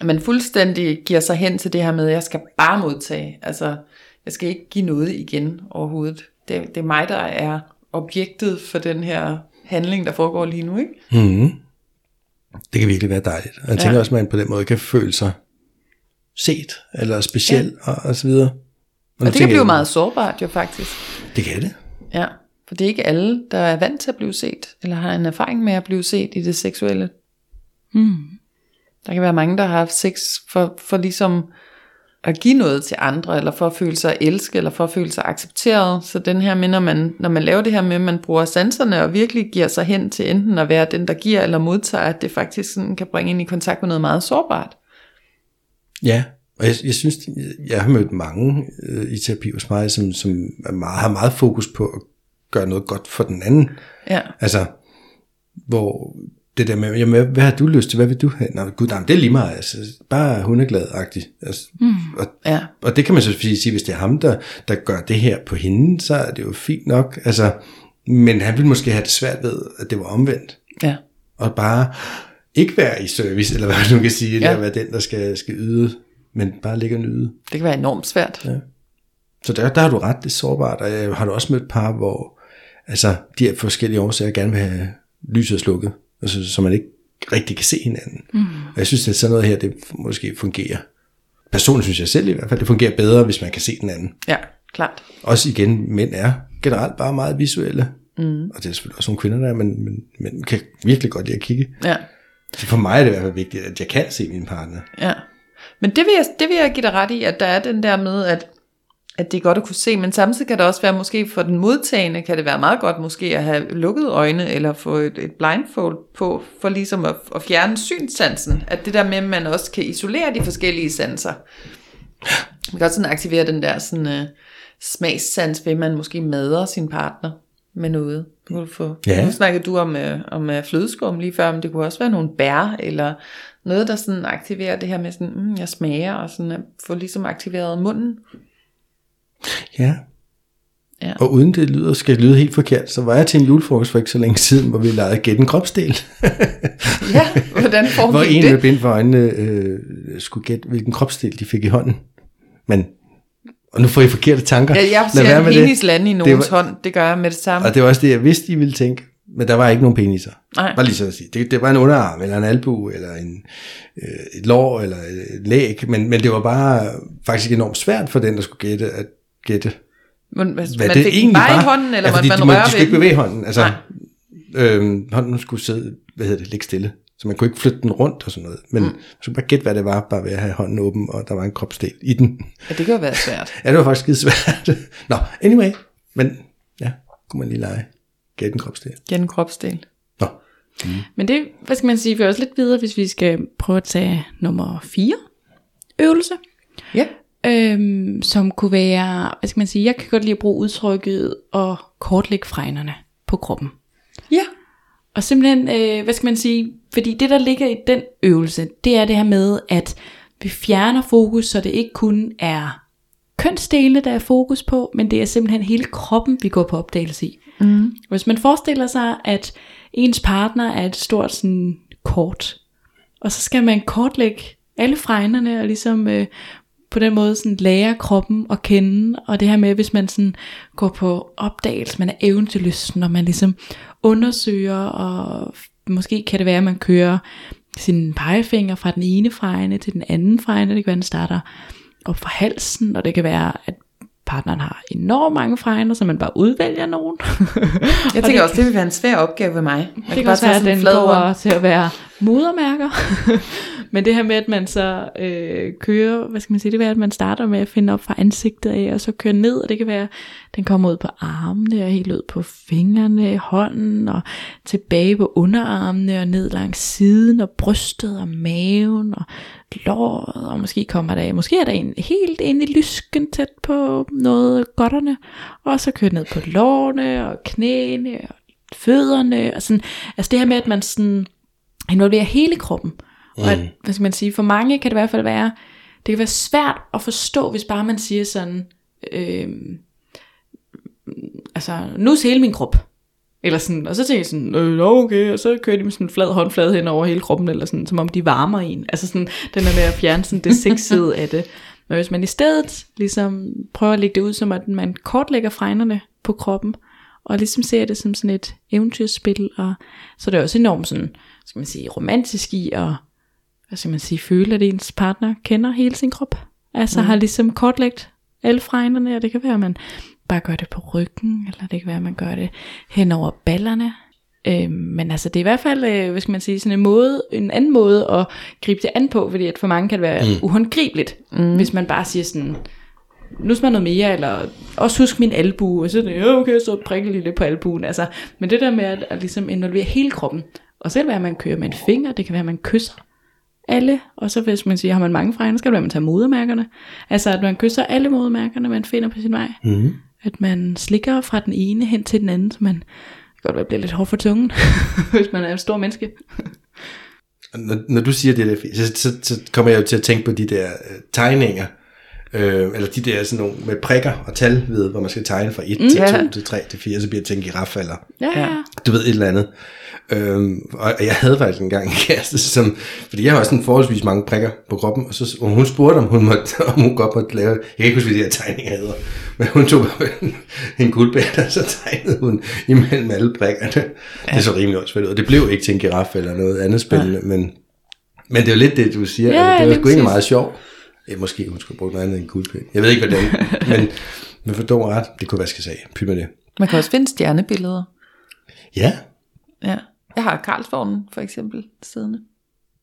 at man fuldstændig giver sig hen til det her med, at jeg skal bare modtage. Altså, jeg skal ikke give noget igen overhovedet. Det, det er mig, der er objektet for den her handling, der foregår lige nu, ikke? Mm. Det kan virkelig være dejligt. Og jeg tænker Ja. også, at man på den måde kan føle sig set, eller speciel, ja. og, og så videre. Og det kan blive meget sårbart jo faktisk. Det kan det. Ja, for det er ikke alle, der er vant til at blive set, eller har en erfaring med at blive set i det seksuelle. mm, Der kan være mange, der har haft sex for, for ligesom at give noget til andre, eller for at føle sig elsket, eller for at føle sig accepteret. Så den her med, når man, når man laver det her med, at man bruger sanserne, og virkelig giver sig hen til enten at være den, der giver eller modtager, at det faktisk sådan kan bringe ind i kontakt med noget meget sårbart. Ja, og jeg, jeg synes, jeg har mødt mange øh, i terapi hos mig, som, som er meget, har meget fokus på at gøre noget godt for den anden. Ja, Altså, hvor det der med, jamen, hvad har du lyst til, hvad vil du have? Nå, gud, nej, det er lige meget, altså, bare hun er glad-agtig. Altså, mm. og, ja, og det kan man så sige, hvis det er ham, der, der gør det her på hende, så er det jo fint nok. Altså, men han ville måske have det svært ved, at det var omvendt. ja, Og bare ikke være i service, eller hvad man kan sige, ja. At være den, der skal, skal yde, men bare ligge og nyde. det kan være enormt svært. Ja. Så der, der har du ret, det er sårbart, og jeg har du også mødt par, hvor altså, de her forskellige årsager gerne vil have lyset slukket, altså, så man ikke rigtig kan se hinanden. Mm. Og jeg synes, at sådan noget her, det måske fungerer. Personligt synes jeg selv i hvert fald, det fungerer bedre, hvis man kan se den anden. Ja, klart. Også igen, mænd er generelt bare meget visuelle. Mm. Og det er selvfølgelig også nogle kvinder, der er, men, men, men kan virkelig godt lide at kigge. Ja. Så for mig er det i hvert fald vigtigt, at jeg kan se min partner. Ja. Men det vil, jeg, det vil jeg give dig ret i, at der er den der med, at, at det er godt at kunne se, men samtidig kan det også være, måske for den modtagende, kan det være meget godt måske at have lukkede øjne, eller få et, et blindfold på, for ligesom at, at fjerne synsansen. At det der med, at man også kan isolere de forskellige sanser. Man kan også sådan aktivere den der sådan, uh, smagssans, ved at man måske mader sin partner med noget. Nu, kan du få, Ja. nu snakkede du om, øh, om øh, flødeskum lige før, men det kunne også være nogle bær, eller noget, der sådan aktiverer det her med sådan, mm, jeg smager, og sådan at få ligesom aktiveret munden. Ja. Ja. Og uden det lyder, skal lyde helt forkert, så var jeg til en julefrokost for ikke så længe siden, hvor vi legede gætte en kropsdel. Ja, hvordan hvor foregik en med det? bind for øjnene øh, skulle gætte, hvilken kropsdel de fik i hånden. Men, og nu får I forkerte tanker. Ja, jeg være en med det. penis lande i nogens var- hånd, det gør jeg med det samme. Og det var også det, jeg vidste, I ville tænke. Men der var ikke nogen peniser. Nej. Bare lige så at sige. Det, det var en underarm, eller en albu, eller en, øh, et lår, eller et læg. Men, men det var bare faktisk enormt svært for den, der skulle gætte, at gætte, Men, hvad, hvad man det fik egentlig bare var. i hånden, eller ja, fordi måtte de, man de skulle ikke bevæge hånden. Altså, Nej. øhm, hånden skulle sidde, hvad hedder det, ligge stille. Så man kunne ikke flytte den rundt og sådan noget. Men mm. man skulle bare gætte, hvad det var, bare ved at have hånden åben, og der var en kropsdel i den. Ja, det kan jo være svært. Ja, det var faktisk skide svært. Nå, anyway. Men ja, kunne man lige lege. Gætte en kropsdel. Gen kropsdel. Nå, Men det, hvad skal man sige, fører os lidt videre, hvis vi skal prøve at tage nummer 4 øvelse. Ja. Øhm, som kunne være, hvad skal man sige, jeg kan godt lide at bruge udtrykket og kortlægge fregnerne på kroppen. Ja. Og simpelthen, øh, hvad skal man sige, fordi det der ligger i den øvelse, det er det her med, at vi fjerner fokus, så det ikke kun er kønsdele, der er fokus på, men det er simpelthen hele kroppen, vi går på opdagelse i. Mm. Hvis man forestiller sig, at ens partner er et stort sådan, kort, og så skal man kortlægge alle fregnerne, og ligesom øh, på den måde sådan lære kroppen at kende, og det her med, hvis man sådan går på opdagelse, man er eventyrlysten, og man ligesom undersøger, og måske kan det være, at man kører sin pegefinger fra den ene fregne til den anden fregne, det kan være, at den starter op fra halsen, og det kan være, at partneren har enormt mange fregner, så man bare udvælger nogen. Jeg tænker også, det vil være en svær opgave ved mig. Man det kan også være, at den går til at være modermærker. Men det her med, at man så øh, kører, hvad skal man sige, det er, at man starter med at finde op fra ansigtet af, og så kører ned, og det kan være, at den kommer ud på armene, og helt ud på fingrene, hånden, og tilbage på underarmene, og ned langs siden, og brystet, og maven, og låret, og måske kommer der, måske er der en helt ind i lysken tæt på noget godterne, og så kører ned på lårene, og knæene, og fødderne, og sådan, altså det her med, at man sådan involverer hele kroppen, og at, hvad skal man sige, for mange kan det i hvert fald være, det kan være svært at forstå, hvis bare man siger sådan, øh, altså, nu hele min krop. Eller sådan, og så tænker jeg sådan, øh, okay, og så kører de med sådan en flad håndflade hen over hele kroppen, eller sådan, som om de varmer en. Altså sådan, den der med at fjerne sådan det sexede af det. Men hvis man i stedet ligesom prøver at lægge det ud som, at man kortlægger fregnerne på kroppen, og ligesom ser det som sådan et eventyrspil, og så er det også enormt sådan, skal man sige, romantisk i at, hvad skal man sige, føle, at ens partner kender hele sin krop. Altså mm. har ligesom kortlægt alle fregnerne, og det kan være, at man bare gør det på ryggen, eller det kan være, at man gør det hen over ballerne. Øh, men altså det er i hvert fald, øh, hvad skal man sige, sådan en måde, en anden måde at gribe det an på, fordi at for mange kan det være mm. uhåndgribeligt, mm. hvis man bare siger sådan, nu skal man noget mere, eller også husk min albu, og så er det, ja, okay, så prikker lige lidt på albuen, altså, men det der med at, at ligesom involvere hele kroppen, og selv være, at man kører med en finger, det kan være, at man kysser alle, og så hvis man siger, har man mange fregner, skal man tager modermærkerne, altså at man kysser alle modermærkerne, man finder på sin vej, mm. at man slikker fra den ene hen til den anden, så man godt være, bliver lidt hård for tungen, hvis man er et stort menneske. Når, når du siger det der, så, så, så kommer jeg jo til at tænke på de der øh, tegninger, øh, eller de der sådan nogle med prikker og tal, ved, hvor man skal tegne fra 1 mm, til 2 ja. til 3 til 4, så bliver det til en giraf, eller Ja, ja. du ved et eller andet. Øhm, og jeg havde faktisk engang en kæreste, som, fordi jeg har også sådan forholdsvis mange prikker på kroppen, og, så, og hun spurgte, om hun, måtte, om hun godt måtte lave, jeg kan ikke huske, hvad de her tegninger hedder, men hun tog bare en, en guldbæt, og så tegnede hun imellem alle prikkerne. Ja. Det så rimelig åndssvagt ud, og det blev ikke til en giraf eller noget andet spændende, ja. men, men det er jo lidt det, du siger, Ja, at det var sgu egentlig meget sjovt. Ja, måske hun skulle bruge noget andet end en guldpind. Jeg ved ikke, hvordan, men, men forstår mig ret, det kunne vaskes af. Pyt med det. Man kan også finde stjernebilleder. Ja, Ja. Jeg har Karlsvognen for eksempel siddende.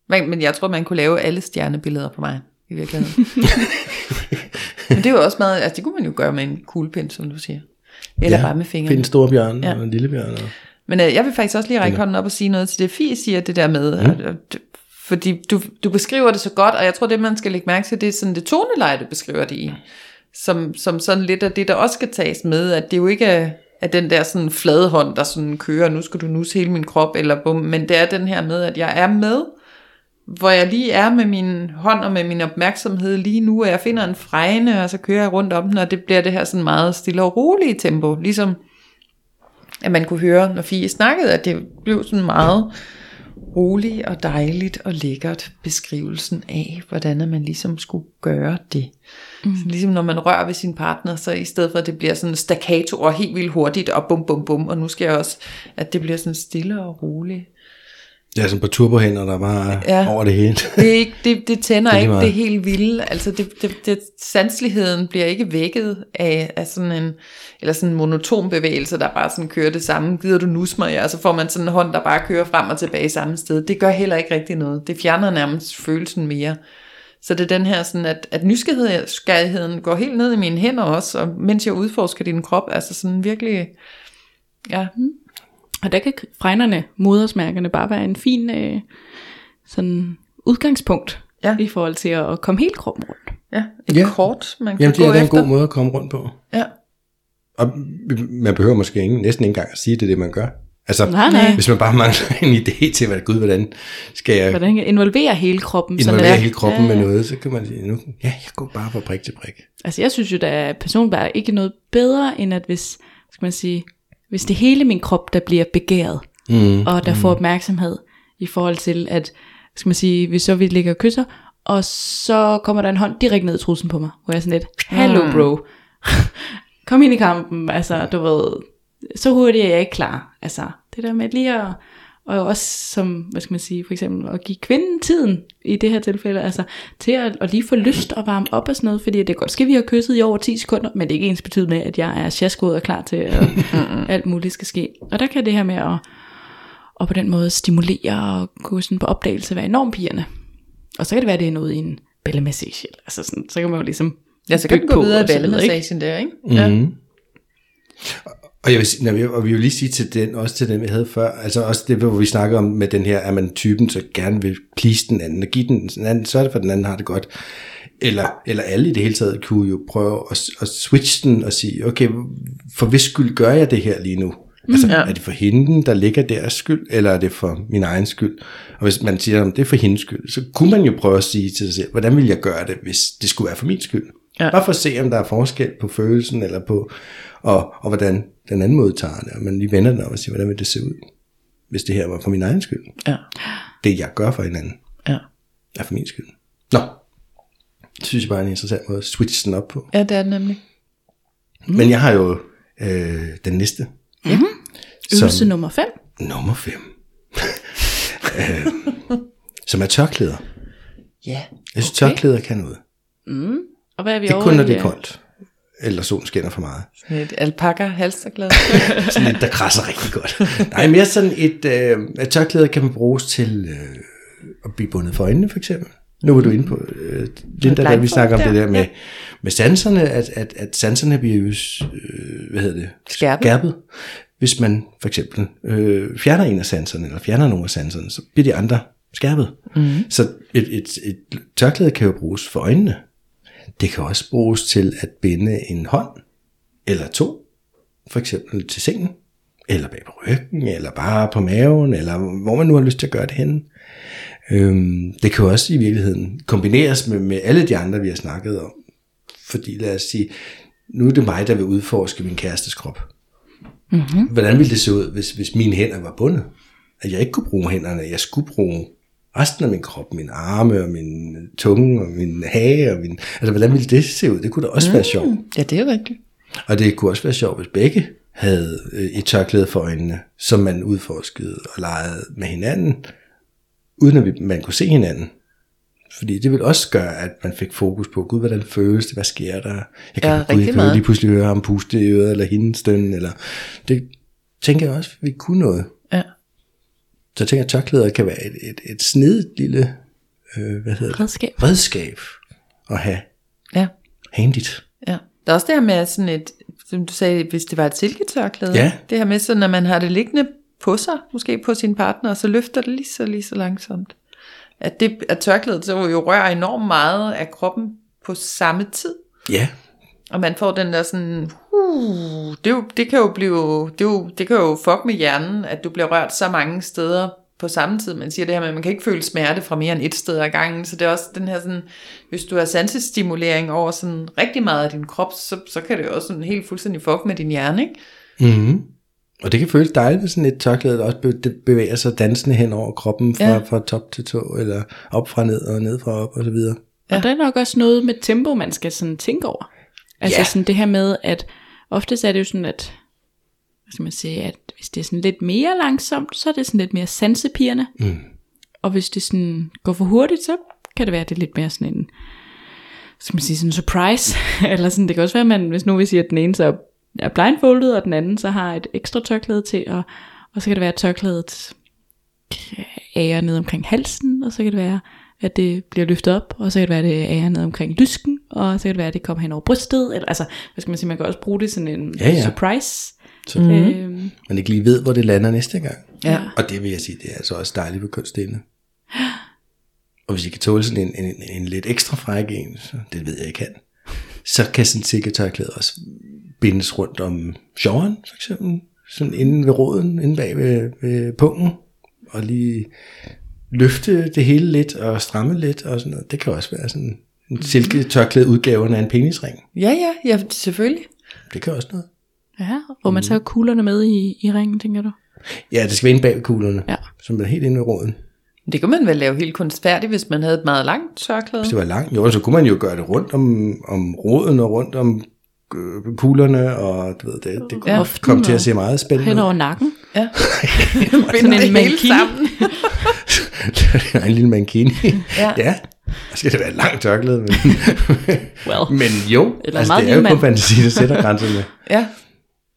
Men, men jeg tror, man kunne lave alle stjernebilleder på mig i virkeligheden. men det er jo også meget, altså det kunne man jo gøre med en kuglepind, som du siger. Eller ja. bare med fingrene. Find en stor bjørn Ja. og en lille bjørn. Og... Men øh, jeg vil faktisk også lige række hånden op og sige noget til det, Fie siger det der med, mm. at, fordi du, du beskriver det så godt, og jeg tror, det man skal lægge mærke til, det er sådan det toneleje, du beskriver det i. Som, som sådan lidt af det, der også skal tages med, at det jo ikke er, af den der sådan flade hånd, der sådan kører, nu skal du nuse hele min krop, eller bum, men det er den her med, at jeg er med, hvor jeg lige er med min hånd og med min opmærksomhed lige nu, og jeg finder en fregne, og så kører jeg rundt om den, og det bliver det her sådan meget stille og rolige tempo, ligesom at man kunne høre, når Fie snakkede, at det blev sådan meget roligt og dejligt og lækkert beskrivelsen af, hvordan at man ligesom skulle gøre det. Mm. Så ligesom når man rører ved sin partner, så i stedet for at det bliver sådan staccato og helt vildt hurtigt og bum bum bum, og nu skal jeg også, at det bliver sådan stille og roligt. Er sådan på turbohænder, der bare Ja. ja. over det hele. Det, er ikke, det, det tænder Det ikke meget. det helt vilde. Altså det, det, det, sanseligheden bliver ikke vækket af, af sådan en, eller sådan en monoton bevægelse, der bare sådan kører det samme. Gider du nus mig, ja, så får man sådan en hånd, der bare kører frem og tilbage samme sted. Det gør heller ikke rigtig noget. Det fjerner nærmest følelsen mere. Så det er den her sådan, at, at nysgerrigheden går helt ned i mine hænder også, og mens jeg udforsker din krop, altså sådan virkelig, ja, Og der kan fregnerne, modersmærkerne, bare være en fin øh, sådan udgangspunkt Ja. i forhold til at, komme helt kroppen rundt. ja et Ja. kort, man kan Jamen, det gå er da en efter. god måde at komme rundt på. Ja. Og man behøver måske ingen, næsten ikke engang at sige, det er det, man gør. Altså, Nej, nej. hvis man bare mangler en idé til, hvad, gud, hvordan skal jeg Hvordan kan involvere hele kroppen. sådan involvere at- hele kroppen Ja, med ja. noget, så kan man sige, nu, ja, jeg går bare fra prik til prik. Altså jeg synes jo, der er personligt bare ikke noget bedre, end at hvis, skal man sige, hvis det hele min krop, der bliver begæret, Mm. og der får opmærksomhed i forhold til, at, skal man sige, hvis så vi ligger og kysser, og så kommer der en hånd direkte ned i trussen på mig, hvor jeg er sådan lidt, hallo bro, kom ind i kampen, altså du ved, så hurtigt er jeg ikke klar, altså det der med lige at, og også som, hvad skal man sige, for eksempel at give kvinden tiden i det her tilfælde, altså til at, at lige få lyst og varme op og sådan noget, fordi det er godt, skal vi have kysset i over 10 sekunder, men det er ikke ens betydende med, at jeg er sjaskoet og klar til, at alt muligt skal ske. Og der kan det her med at, og på den måde stimulere og gå sådan på opdagelse være enormt pigerne. Og så kan det være, at det er noget i en ballemassage. Altså sådan, så kan man jo ligesom Ja, så kan du gå videre i ikke? ballemassagen der, ikke? Ja. Mm. Og, jeg vil, sige- nej, jeg- og vi vil lige sige til den, også til den, vi havde før, altså også det, hvor vi snakker om med den her, er man typen, så gerne vil please den anden, og give den den anden, så er det for den anden har det godt. Eller, eller alle i det hele taget kunne jo prøve at, at switch den og sige, okay, for hvis skyld gør jeg det her lige nu? Altså, Ja. er det for hende, der ligger deres skyld, eller er det for min egen skyld? Og hvis man siger, at det er for hendes skyld, så kunne man jo prøve at sige til sig selv, hvordan vil jeg gøre det, hvis det skulle være for min skyld? Ja. Bare for at se, om der er forskel på følelsen, eller på, og, og hvordan den anden modtager det, og man lige vender den og siger, hvordan vil det se ud, hvis det her var for min egen skyld? Ja. Det, jeg gør for hinanden, Ja. er for min skyld. Nå, det synes jeg bare er en interessant måde at switche den op på. ja, det er det nemlig. Mm. Men jeg har jo øh, den næste. Mm-hmm. Som- Øvelse nummer 5. Nummer 5. øh, som er tørklæder. Ja. Jeg synes, Okay. tørklæder kan noget. Og hvad er vi Det er kun, når det er koldt. Eller solen skinner for meget. Sådan et alpaka halsterklæde. Sådan lidt, der krasser rigtig godt. Nej, mere sådan et, øh, et tørklæde kan man bruges til øh, at blive bundet for øjnene, for eksempel. Nu var du inde på, øh, Linda, da vi snakker om der, det der med, ja. med sanserne, at, at, at sanserne bliver jo, øh, hvad hedder det? Skærpet. Skærpet. Hvis man for eksempel øh, fjerner en af sanserne, eller fjerner nogle af sanserne, så bliver de andre skærpet. Mm. Så et, et, et tørklæde kan jo bruges for øjnene. Det kan også bruges til at binde en hånd, eller to, for eksempel til sengen, eller bag på ryggen, eller bare på maven, eller hvor man nu har lyst til at gøre det henne. Øhm, det kan jo også i virkeligheden kombineres med, med alle de andre, vi har snakket om. Fordi lad os sige, nu er det mig, der vil udforske min kærestes krop. Mm-hmm. Hvordan ville det se ud, hvis, hvis mine hænder var bundet? At jeg ikke kunne bruge hænderne, jeg skulle bruge resten af min krop, min arme og min tunge og min hage. Og min, altså, hvordan ville det se ud? Det kunne da også mm. være sjovt. ja, det er rigtigt. Og det kunne også være sjovt, hvis begge havde øh, et tørklæde for øjnene, som man udforskede og legede med hinanden, uden at man kunne se hinanden. Fordi det ville også gøre, at man fik fokus på, gud, hvordan føles det, hvad sker der? Jeg kan, Ja, gud, jeg kan jo lige pludselig høre ham puste i øret, eller hende stønne, eller det tænker jeg også, vi kunne noget. Så jeg tænker, at tørklæder kan være et, et, et snedigt lille, øh, hvad hedder det? Redskab. redskab at have Ja. handigt. Ja. Der er også det her med sådan et, som du sagde, hvis det var et silketørklæde. Ja. Det her med sådan, når man har det liggende på sig, måske på sin partner, og så løfter det lige så, lige så langsomt. At, det, at tørklædet så jo rører enormt meget af kroppen på samme tid. Ja, Og man får den der sådan, uh, det, jo, det kan jo blive, det, jo, det kan jo fuck med hjernen, at du bliver rørt så mange steder på samme tid. Man siger det her med, at man kan ikke føle smerte fra mere end et sted ad gangen, så det er også den her sådan, hvis du har sansestimulering over sådan rigtig meget af din krop, så, så kan det jo også sådan helt fuldstændig fuck med din hjerne, ikke? Mm-hmm. Og det kan føles dejligt, hvis sådan et tørklæde, der også bevæger sig dansende hen over kroppen fra, Ja. ja. fra top til tå, eller op fra ned og ned fra op og så videre. Ja. Og der er nok også noget med tempo, man skal sådan tænke over. Altså Ja. sådan det her med, at oftest er det jo sådan, at hvad skal man sige, at hvis det er sådan lidt mere langsomt, så er det sådan lidt mere sansepirrende. Mm. Og hvis det sådan går for hurtigt, så kan det være, at det er lidt mere sådan en, skal man sige, sådan en surprise. Eller sådan, det kan også være, at man, hvis nu vi siger, at den ene så er blindfoldet, og den anden så har et ekstra tørklæde til, og, og så kan det være, at tørklædet ærer ned omkring halsen, og så kan det være, at det bliver løftet op, og så kan det være, at det ærer ned omkring lysken, og så kan det være, at det kommer hen over brystet, eller altså, hvad skal man sige, man kan også bruge det sådan en Ja, ja. surprise. Så Mm. Øhm, man ikke lige ved, hvor det lander næste gang. Ja. Og det vil jeg sige, det er altså også dejligt ved kunstdelen. Og hvis I kan tåle sådan en, en, en, en lidt ekstra fræk en, så det ved jeg, I kan, så kan sådan en silketørklæde også bindes rundt om sjoveren, for eksempel. Sådan inde ved roden, inde bag ved, ved pungen. Og lige løfte det hele lidt og stramme lidt og sådan noget. Det kan også være sådan en silketørklæde udgaven af en penisring. Ja, ja, ja, selvfølgelig. Det kan også noget. ja, hvor man tager kuglerne med i, i ringen, tænker du? Ja, det skal være inde bag kuglerne, Ja. så man er helt inde ved roden. Det kunne man vel lave helt kunstfærdigt, hvis man havde et meget langt tørklæde. Hvis det var langt, jo, så kunne man jo gøre det rundt om, om roden og rundt om øh, kuglerne, og du ved, det, det kunne Ja. komme til at se meget spændende Hen ud. over nakken. Ja. Binder en mankini. sammen. en lille mankini. Ja. ja. Skal det være et langt tørklæde, men, Well. men jo, Eller altså, meget det er jo kun fantasi, der sætter grænserne. Ja.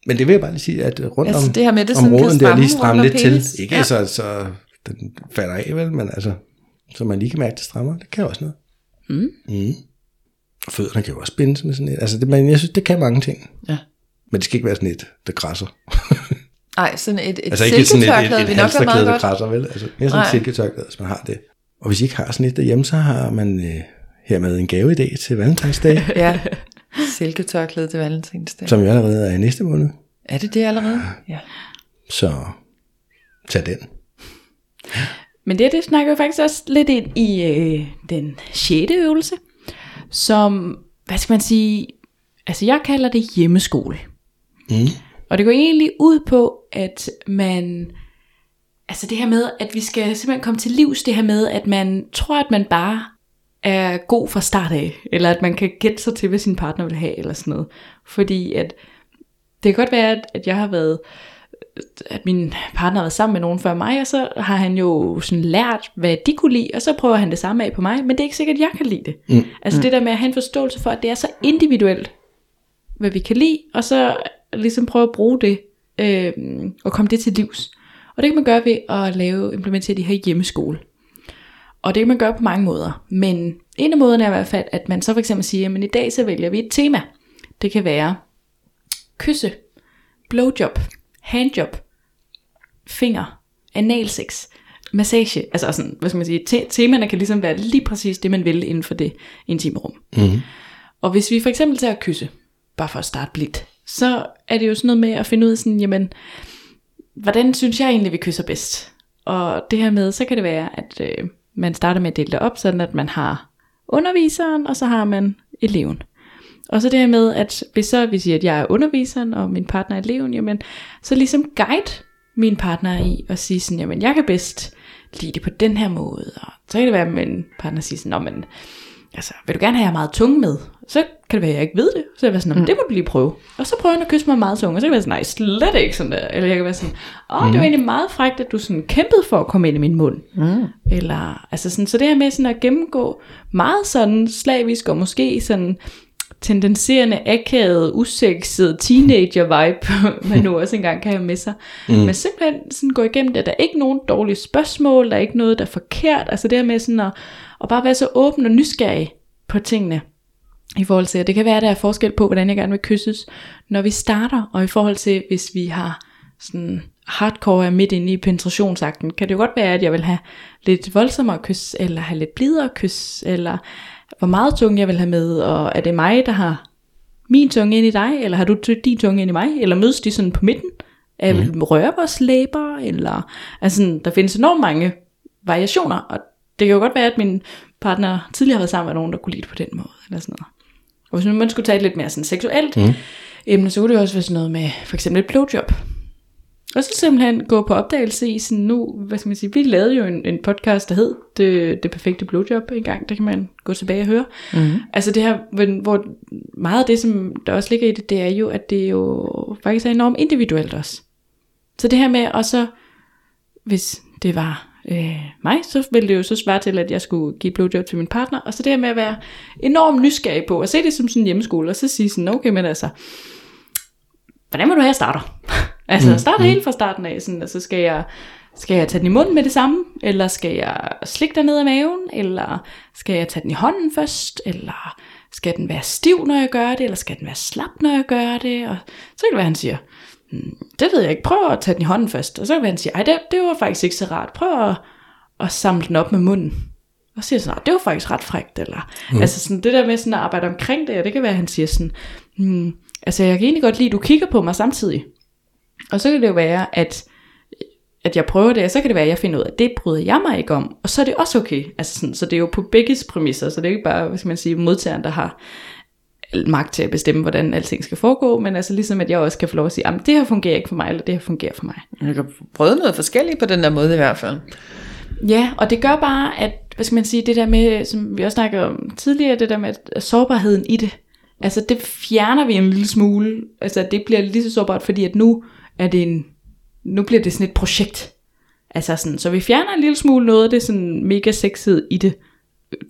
Men det vil jeg bare lige sige, at rundt Altså, om, det her med, det om roden der lige stramme lidt til. Ikke Ja. så, så den falder af, vel, men altså, så man lige kan mærke, at det strammer. Det kan også noget. Mm. Mm. Fødderne kan jo også bindes med sådan et. Altså, det, men jeg synes, det kan mange ting. Ja. Men det skal ikke være sådan et, der græsser. Ej, sådan et, et altså ikke sådan et, et, et nok være halsterklæde, meget der godt. græsser, vel? Altså mere sådan et Nej. silketørklæde, hvis man har det. Og hvis I ikke har sådan et derhjemme, så har man øh, hermed en gaveidé til valentinsdag, Ja, silketørklæde til valentinsdag. som jo allerede er i næste måned. Er det det allerede? Ja. Så tag den. Men det, det snakker jo faktisk også lidt ind i øh, den sjette øvelse, som, hvad skal man sige, altså jeg kalder det hjemmeskole. Mm. Og det går egentlig ud på, at man, altså det her med, at vi skal simpelthen komme til livs, det her med, at man tror, at man bare er god fra start af, eller at man kan gætte sig til, hvad sin partner vil have, eller sådan noget. Fordi at, det kan godt være, at, at jeg har været, at min partner har været sammen med nogen før mig, og så har han jo sådan lært, hvad de kunne lide, og så prøver han det samme af på mig, men det er ikke sikkert, at jeg kan lide det. Mm. Altså det der med at have en forståelse for, at det er så individuelt, hvad vi kan lide, og så ligesom prøve at bruge det, øh, og komme det til livs. Og det kan man gøre ved at lave, implementere de her hjemmeskole. Og det kan man gøre på mange måder. Men en af måderne er i hvert fald, at man så for eksempel siger, at i dag så vælger vi et tema. Det kan være kysse, blowjob, handjob, finger, analsex, massage. Altså sådan, hvad skal man sige, te- temaerne kan ligesom være lige præcis det, man vil inden for det intime rum. Mm. Og hvis vi for eksempel tager at kysse, bare for at starte blidt, så er det jo sådan noget med at finde ud af sådan, jamen, hvordan synes jeg egentlig, vi kysser bedst? Og det her med, så kan det være, at øh, man starter med at dele det op, sådan at man har underviseren, og så har man eleven. Og så det her med, at hvis så vi siger, at jeg er underviseren, og min partner er eleven, jamen, så ligesom guide min partner i at sige sådan, jamen, jeg kan bedst lide det på den her måde. Og så kan det være, at min partner siger sådan, men altså, vil du gerne have, at jeg er meget tung med? Så kan det være, at jeg ikke ved det. Så jeg være sådan, mm. det må du lige prøve. Og så prøver han at kysse mig meget tung, og så kan jeg være sådan, nej, slet ikke sådan der. Eller jeg kan være sådan, åh, det var egentlig meget frækt, at du sådan kæmpede for at komme ind i min mund. Mm. Eller, altså sådan, så det her med sådan at gennemgå meget sådan slavisk, og måske sådan tendenserende, akavet, usekset teenager-vibe, man nu også engang kan have med sig. Mm. Men simpelthen sådan gå igennem det. Der er ikke nogen dårlige spørgsmål, der er ikke noget, der er forkert. Altså det her med sådan at, at bare være så åben og nysgerrig på tingene. I forhold til, at det kan være, at der er forskel på, hvordan jeg gerne vil kysses, når vi starter, og i forhold til, hvis vi har sådan hardcore er midt inde i penetrationsakten, kan det jo godt være, at jeg vil have lidt voldsommere kys, eller have lidt blidere kys, eller hvor meget tunge jeg vil have med, og er det mig, der har min tunge ind i dig, eller har du din tunge ind i mig, eller mødes de sådan på midten? Er mm. røre vores læber, eller altså der findes enormt mange variationer, og det kan jo godt være, at min partner tidligere har været sammen med nogen, der kunne lide på den måde, eller sådan noget. Og hvis man skulle tage et lidt mere sådan seksuelt mm. emne, så kunne det også være sådan noget med for eksempel et blowjob. Og så simpelthen gå på opdagelse i sådan nu, hvad skal man sige, vi lavede jo en, en podcast, der hed det, det perfekte blowjob en gang, der kan man gå tilbage og høre. Mm. Altså det her, hvor- hvor meget af det, som der også ligger i det, det er jo, at det jo faktisk er enormt individuelt også. Så det her med, og så, hvis det var øh, mig, så ville det jo så svare til, at jeg skulle give blowjob til min partner. Og så det her med at være enormt nysgerrig på, at se det som sådan en hjemmeskole, og så sige sådan, okay, men altså, hvordan må du have, jeg starter? altså, mm, starte mm. helt fra starten af, sådan, altså skal jeg, skal jeg tage den i munden med det samme, eller skal jeg slikke den ned af maven, eller skal jeg tage den i hånden først, eller skal den være stiv, når jeg gør det, eller skal den være slap, når jeg gør det, og så kan det være, han siger, "Hmm, det ved jeg ikke, prøv at tage den i hånden først, og så kan han siger, ej, det, det var faktisk ikke så rart, prøv at, at samle den op med munden, og så siger sådan, "Nå, det var faktisk ret frækt, eller, mm. altså sådan det der med sådan at arbejde omkring det, og det kan være, at han siger sådan, hmm, altså jeg kan egentlig godt lide, at du kigger på mig samtidig, og så kan det jo være, at at jeg prøver det, og så kan det være, at jeg finder ud af, at det bryder jeg mig ikke om, og så er det også okay. Altså sådan, så det er jo på begges præmisser, så det er ikke bare, hvad skal man sige, modtageren, der har magt til at bestemme, hvordan alting skal foregå, men altså ligesom, at jeg også kan få lov at sige, at det her fungerer ikke for mig, eller det her fungerer for mig. Jeg kan prøve noget forskelligt på den der måde i hvert fald. Ja, og det gør bare, at, hvad skal man sige, det der med, som vi også snakkede om tidligere, det der med sårbarheden i det, altså det fjerner vi en lille smule, altså det bliver lige så sårbart, fordi at nu er det en, nu bliver det sådan et projekt. Altså sådan, så vi fjerner en lille smule noget af det sådan mega sexet i det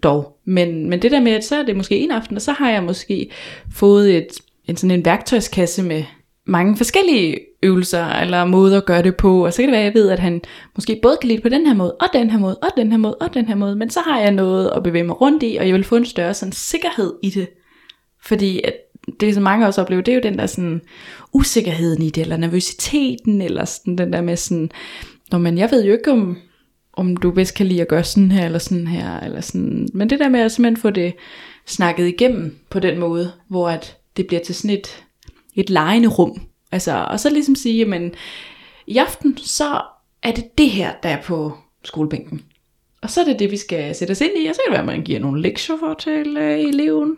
dog. Men, men det der med, at så er det måske en aften, og så har jeg måske fået et, en sådan en værktøjskasse med mange forskellige øvelser eller måder at gøre det på, og så kan det være, at jeg ved, at han måske både kan lide det på den her måde, og den her måde, og den her måde, og den her måde, men så har jeg noget at bevæge mig rundt i, og jeg vil få en større sådan sikkerhed i det. Fordi at det, som mange også oplever, det er jo den der sådan usikkerheden i det, eller nervøsiteten, eller sådan den der med sådan, når man, jeg ved jo ikke, om, om du bedst kan lide at gøre sådan her, eller sådan her, eller sådan. Men det der med at simpelthen få det snakket igennem på den måde, hvor at det bliver til sådan et, et lejende rum. Altså, og så ligesom sige, jamen, i aften, så er det det her, der er på skolebænken. Og så er det det, vi skal sætte os ind i, og så kan det være, at man giver nogle lektier for til øh, eleven.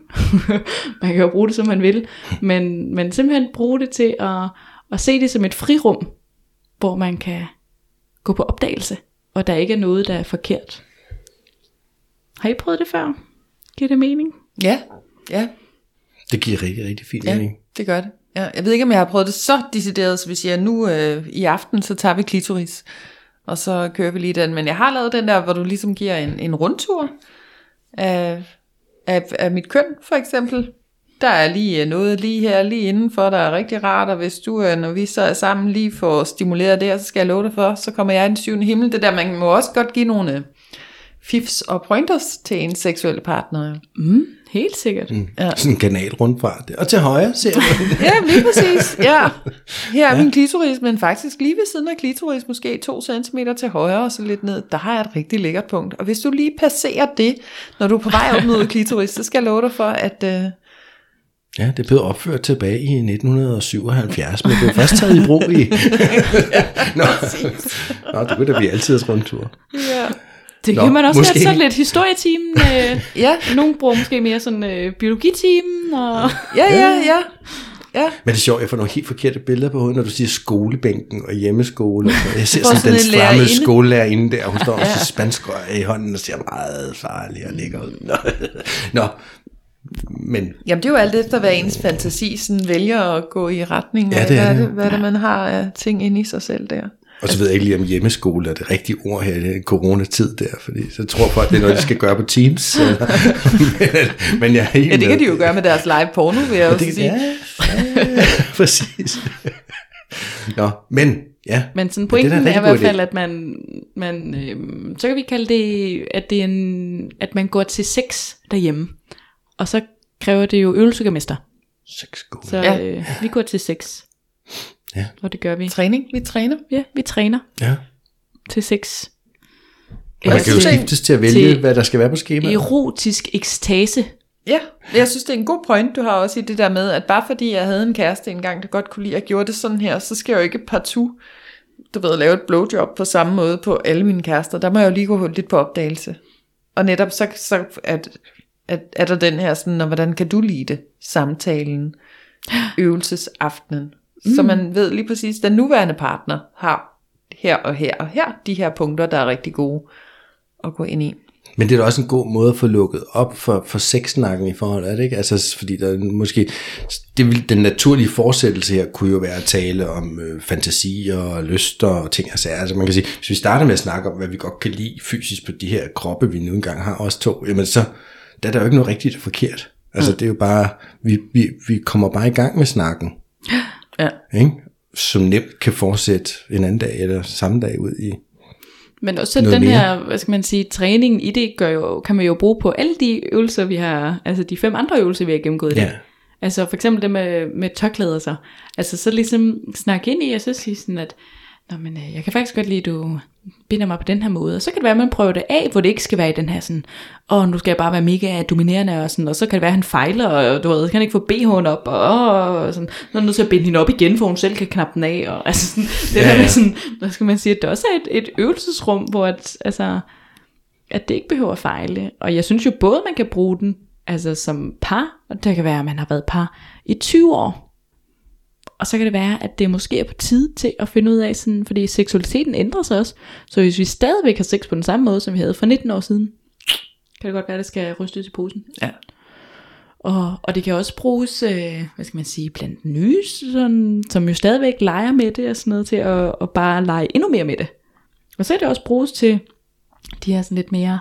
man kan jo bruge det, som man vil. Men, men simpelthen bruge det til at, at se det som et frirum, hvor man kan gå på opdagelse, og der ikke er noget, der er forkert. Har I prøvet det før? Giver det mening? Ja, ja, Det giver rigtig, rigtig fint ja, mening. det gør det. Ja, jeg ved ikke, om jeg har prøvet det så decideret, vi siger, nu øh, i aften, så tager vi klitoris, og så kører vi lige den. Men jeg har lavet den der, hvor du ligesom giver en, en rundtur af, af, af mit køn, for eksempel. Der er lige øh, noget lige her, lige indenfor, der er rigtig rart, og hvis du, øh, når vi så er sammen, lige får stimuleret det, så skal jeg love dig for, så kommer jeg i den syvende himmel. Det der, man må også godt give nogle øh, fifs og pointers til en seksuelle partner. Mm, helt sikkert. Mm. Ja. Sådan en kanal rundt fra det. Og til højre ser du. Ja, lige præcis. Ja. Her er ja. min klitoris, men faktisk lige ved siden af klitoris, måske to centimeter til højre og så lidt ned, der har jeg et rigtig lækkert punkt. Og hvis du lige passerer det, når du er på vej op mod klitoris, så skal jeg love dig for, at... Øh, Ja, det blev opført tilbage i 1977, men det blev først taget i brug i... Nå, Nå, det kunne da blive altid rundtur. ja. Det Nå, kan man også måske. have sådan lidt historietimen. Øh, Ja, nogle bruger måske mere sådan øh, biologitimen. Og... ja, ja, ja. ja. Men det er sjovt, jeg får nogle helt forkerte billeder på hovedet, når du siger skolebænken og hjemmeskole. Og jeg ser sådan, sådan den en stramme lærerinde. skolelærerinde der, hun står også i spansk i hånden og ser meget farlig og lækker ud. Nå, Nå. Men Jamen det er jo alt efter, hvad ens fantasi sådan vælger at gå i retning Ja, af, det er hvad, det. det, hvad det man har af ting inde i sig selv der. Og så ved jeg ikke lige, om hjemmeskole er det rigtige ord her i den coronatid der, fordi så tror folk, det er noget, de skal gøre på Teams. Eller, men, men jeg er helt Ja, det kan de jo gøre med deres live porno, vil jeg også det, sige. ja, ja, ja, præcis. Nå, men ja. Men sådan Men pointen det er er, en er i hvert fald, at man, man øh, så kan vi kalde det, at, det er en, at man går til sex derhjemme. Og så kræver det jo øvelsegermester. Seks gode. Så Ja. øh, vi går til sex. Ja. Og det gør vi. Træning, vi træner. Ja, vi træner Ja. til sex. Man Jeg kan jo skiftes til at vælge, til- hvad der skal være på skemaet. Erotisk ekstase. Ja, jeg synes, det er en god point, du har også i det der med, at bare fordi jeg havde en kæreste engang, der godt kunne lide, at jeg gjorde det sådan her, så skal jeg jo ikke partout, du ved, lave et blowjob på samme måde på alle mine kærester. Der må jeg jo lige gå lidt på opdagelse. Og netop så, så at, at, er der den her sådan, og hvordan kan du lide det? Samtalen, øvelsesaftenen. Mm. Så man ved lige præcis, den nuværende partner har her og her og her, de her punkter, der er rigtig gode at gå ind i. Men det er da også en god måde at få lukket op for, for sexsnakken i forhold, er det ikke? Altså, fordi der er måske, det vil, den naturlige fortsættelse her kunne jo være at tale om øh, fantasier og lyster og ting og sager. Altså man kan sige, hvis vi starter med at snakke om, hvad vi godt kan lide fysisk på de her kroppe, vi nu engang har, os to, jamen så der er der jo ikke noget rigtigt og forkert. Altså det er jo bare, vi, vi, vi kommer bare i gang med snakken, Ja. ikke? som nemt kan fortsætte en anden dag eller samme dag ud i. Men også den mere. her, hvad skal man sige, træningen i det, gør jo, kan man jo bruge på alle de øvelser, vi har, altså de fem andre øvelser, vi har gennemgået i dag. Ja. Altså for eksempel det med, med tørklæder så. Altså så ligesom snakke ind i, og så sige sådan, at Nå, men, øh, jeg kan faktisk godt lide, at du binder mig på den her måde. Og så kan det være, at man prøver det af, hvor det ikke skal være i den her sådan, åh, nu skal jeg bare være mega dominerende, og, sådan, og så kan det være, at han fejler, og du ved, kan ikke få BH'en op, og, og sådan, så er nødt til at binde hende op igen, for hun selv kan knappe den af, og altså sådan, det Ja, der med sådan, hvad skal man sige, at det også er et, et øvelsesrum, hvor at, altså, at det ikke behøver at fejle. Og jeg synes jo både, man kan bruge den altså som par, og det kan være, at man har været par i 20 år. Og så kan det være, at det måske er på tid til at finde ud af, sådan, fordi seksualiteten ændrer sig også. Så hvis vi stadigvæk har sex på den samme måde, som vi havde for 19 år siden, kan det godt være, at det skal rystes i posen. Ja. Og, og det kan også bruges, øh, hvad skal man sige, blandt nye, sådan, som jo stadigvæk leger med det og sådan noget, til at, at bare lege endnu mere med det. Og så er det også bruges til de her sådan lidt mere,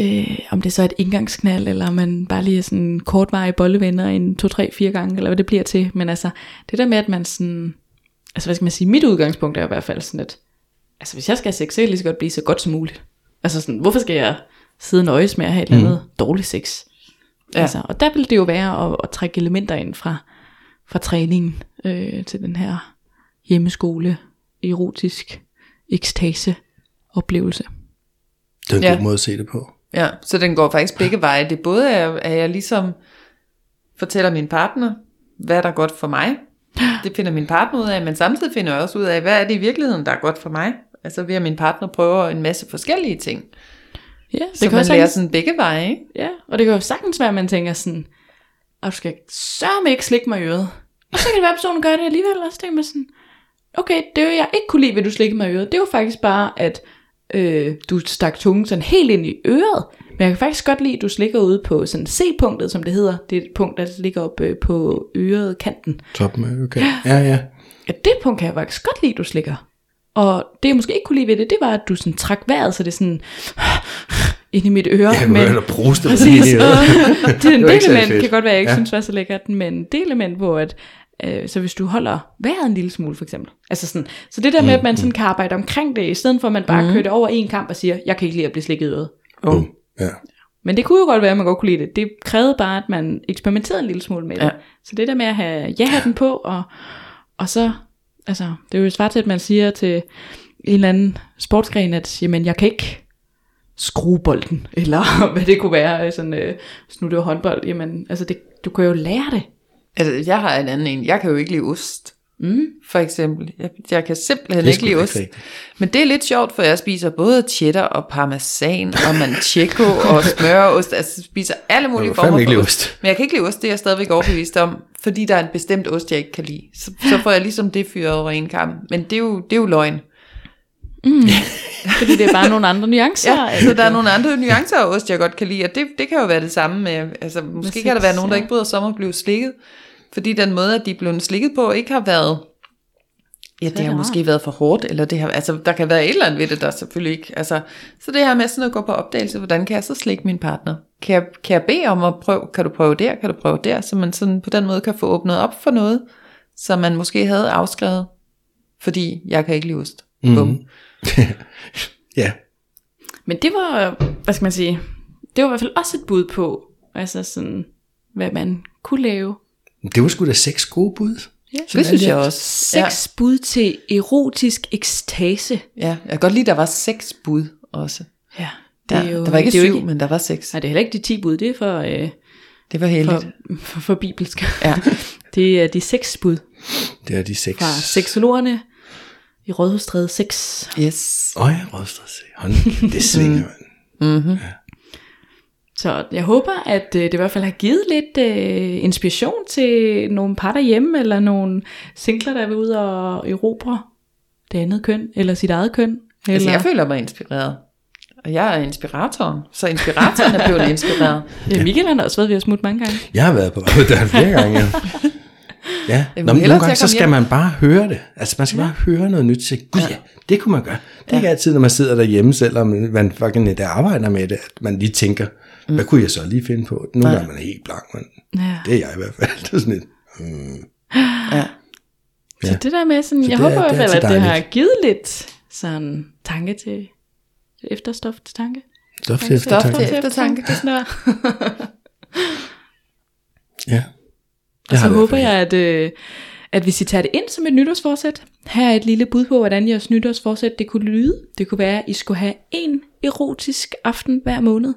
øh, om det så er et indgangsknald, eller om man bare lige er sådan kortvarige bollevenner en to, tre, fire gange, eller hvad det bliver til. Men altså, det der med, at man sådan, altså hvad skal man sige, mit udgangspunkt er i hvert fald sådan, at altså hvis jeg skal have sex, så kan det lige så godt blive så godt som muligt. Altså sådan, hvorfor skal jeg sidde og nøjes med at have et eller andet dårligt sex? Ja. Altså, og der vil det jo være at, at trække elementer ind fra, fra træningen øh, til den her hjemmeskole, erotisk ekstase oplevelse. Det er en Ja. god måde at se det på. Ja, så den går faktisk begge veje. Det både er, at jeg ligesom fortæller min partner, hvad der er godt for mig. Det finder min partner ud af, men samtidig finder jeg også ud af, hvad er det i virkeligheden, der er godt for mig. Altså ved at min partner prøver en masse forskellige ting. Ja, Det så man også lærer sagtens- sådan begge veje, ikke? Ja, og det kan jo sagtens være, at man tænker sådan, at du skal sørge ikke slikke mig i øret. Og så kan det være, at personen gør det alligevel, og så tænker man sådan, okay, det jeg ikke kunne lide ved, at du slikkede mig i øret, det var faktisk bare, at øh, du stak tungen sådan helt ind i øret. Men jeg kan faktisk godt lide, at du slikker ude på sådan C-punktet, som det hedder. Det er et punkt, der ligger op øh, på øret kanten. Top okay. Ja, ja. Ja, det punkt kan jeg faktisk godt lide, du slikker. Og det jeg måske ikke kunne lide ved det, det var, at du sådan trak vejret, så det er sådan ind i mit øre. Kunne høre dig bruste Præcis, øret. det, det, det ikke særlig element kan godt være, jeg ikke Ja. ja. synes var så lækkert, men det element, hvor at, øh, så hvis du holder vejret en lille smule for eksempel, altså sådan, så det der med, at man sådan kan arbejde omkring det, i stedet for at man bare mm. kører det over en kamp og siger, jeg kan ikke lide at blive slikket i øret. Oh. Ja. Men det kunne jo godt være, at man godt kunne lide det. Det krævede bare, at man eksperimenterede en lille smule med det. Ja. Så det der med at have ja-hatten på, og, og så, altså, det er jo svært til, at man siger til en eller anden sportsgren, at jamen, jeg kan ikke skrue bolden, eller hvad det kunne være, sådan, øh, hvis nu det var håndbold, jamen, altså, det, du kan jo lære det. Altså, jeg har en anden en. Jeg kan jo ikke lide ost. Mm. For eksempel. Jeg, jeg kan simpelthen ikke lide ost. ikke. Men det er lidt sjovt, for jeg spiser både cheddar og parmesan og manchego og smøreost. Altså jeg spiser alle Jeg mulige kan former ikke for ost. Men jeg kan ikke lide ost, det er jeg stadigvæk overbevist om, fordi der er en bestemt ost, jeg ikke kan lide. Så, så får jeg ligesom det fyret over en kamp. Men det er jo, det er jo løgn. Fordi det er bare nogle andre nuancer. Ja, så der er nogle andre nuancer af ost, jeg godt kan lide, og det, det kan jo være det samme med, altså måske sex, kan der være nogen, der ja. ikke bryder sig om at blive slikket, fordi den måde, at de er blevet slikket på, ikke har været, ja, det har måske været for hårdt, eller det har, altså der kan være et eller andet ved det, der selvfølgelig ikke, altså, så det her med sådan at gå på opdagelse, hvordan kan jeg så slikke min partner? Kan jeg, kan jeg bede om at prøve, kan du prøve der, kan du prøve der, så man sådan på den måde kan få åbnet op for noget, som man måske havde afskrevet, fordi jeg kan ikke lide ost. Mhm. Bum. Ja. Men det var, hvad skal man sige, det var i hvert fald også et bud på, altså sådan, hvad man kunne lave. Det var sgu da seks gode bud. Ja, Det synes jeg også. Seks bud til erotisk ekstase. Ja, jeg kan godt lide, at der var seks bud også. Ja, Det der, der var ikke det er jo syv, men der var seks. Nej, det er heller ikke de 10 bud, det er for, øh, Det var heldigt. for, for, for bibelsk. Ja. det er de seks bud Det er de seks. fra seksologerne i Rådhusstræde 6. Yes. Åh ja, Rådstad. Hold nu, det svinger, mand. Så jeg håber, at øh, det i hvert fald har givet lidt øh, inspiration til nogle par derhjemme, eller nogle singler, der vil ud og erobre det andet køn, eller sit eget køn. Eller... Altså, jeg føler mig inspireret. Og jeg er inspiratoren, så inspiratoren er blevet inspireret. Ja, Michael han har også været ved at smutte mange gange. Jeg har været på der flere gange. Ja. Ja, Nå, nogle til gange så skal hjem. man bare høre det. Altså man skal ja. bare høre noget nyt. Så, Gud ja, det kunne man gøre. Det er ikke altid, når man sidder derhjemme, selvom man fucking der arbejder med det, at man lige tænker, Mm. hvad kunne jeg så lige finde på? Nu er man helt blank, men Ja. det er jeg i hvert fald. Det er sådan et, Ja. Så det der med sådan, Så jeg det er- håber i hvert er fald, at det har givet lidt sådan tanke til efterstof til tanke. stof til Stof eftertanke. til eftertanke. Det er sådan der. Ja. Og så håber jeg, at, øh, at hvis I tager det ind som et nytårsforsæt, her er et lille bud på, hvordan jeres nytårsforsæt det kunne lyde. Det kunne være, at I skulle have en erotisk aften hver måned.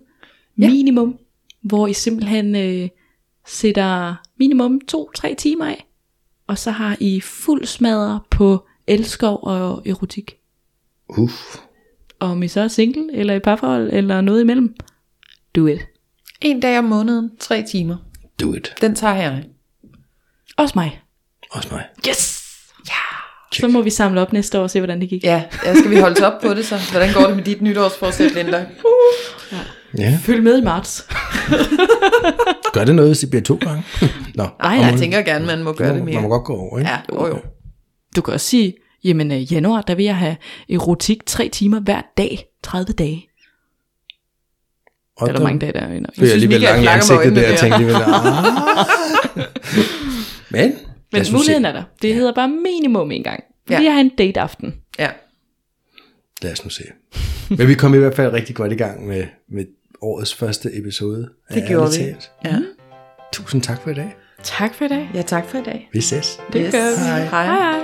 Ja. Minimum. Hvor I simpelthen øh, sætter minimum 2-3 timer af. Og så har I fuld smadre på elskov og erotik. Uff. Og om I så er single, eller i parforhold, eller noget imellem, do it. En dag om måneden, tre timer. Do it. Den tager jeg. Også mig. Også mig. Yes! Ja! Så må vi samle op næste år og se, hvordan det gik. Ja, ja skal vi holde os op på det så? Hvordan går det med dit nytårsforsæt, Linda? Ja. Følg med i marts. Gør det noget, hvis det bliver to gange? Nå, Nej, Jeg tænker gerne, man må gøre det man, man må mere. godt gå over, ikke? Ja, jo jo. Du kan også sige, jamen øh, januar, der vil jeg have erotik 3 timer hver dag, 30 dage. Og Er der der mange dage der? Jeg jeg alligevel Michael lang i ansigtet der, jeg der. tænkte alligevel, ah. Men, Men muligheden er der. Det hedder bare minimum en gang. Ja. Ja. Lige have en date aften. Ja. Lad os nu se. Men vi kom i hvert fald rigtig godt i gang med, med årets første episode. af Det gjorde vi. Talt. Ja. Tusind tak for i dag. Tak for i dag. ja, tak for i dag. Vi ses. Det Yes. gør vi. Hej. Hej.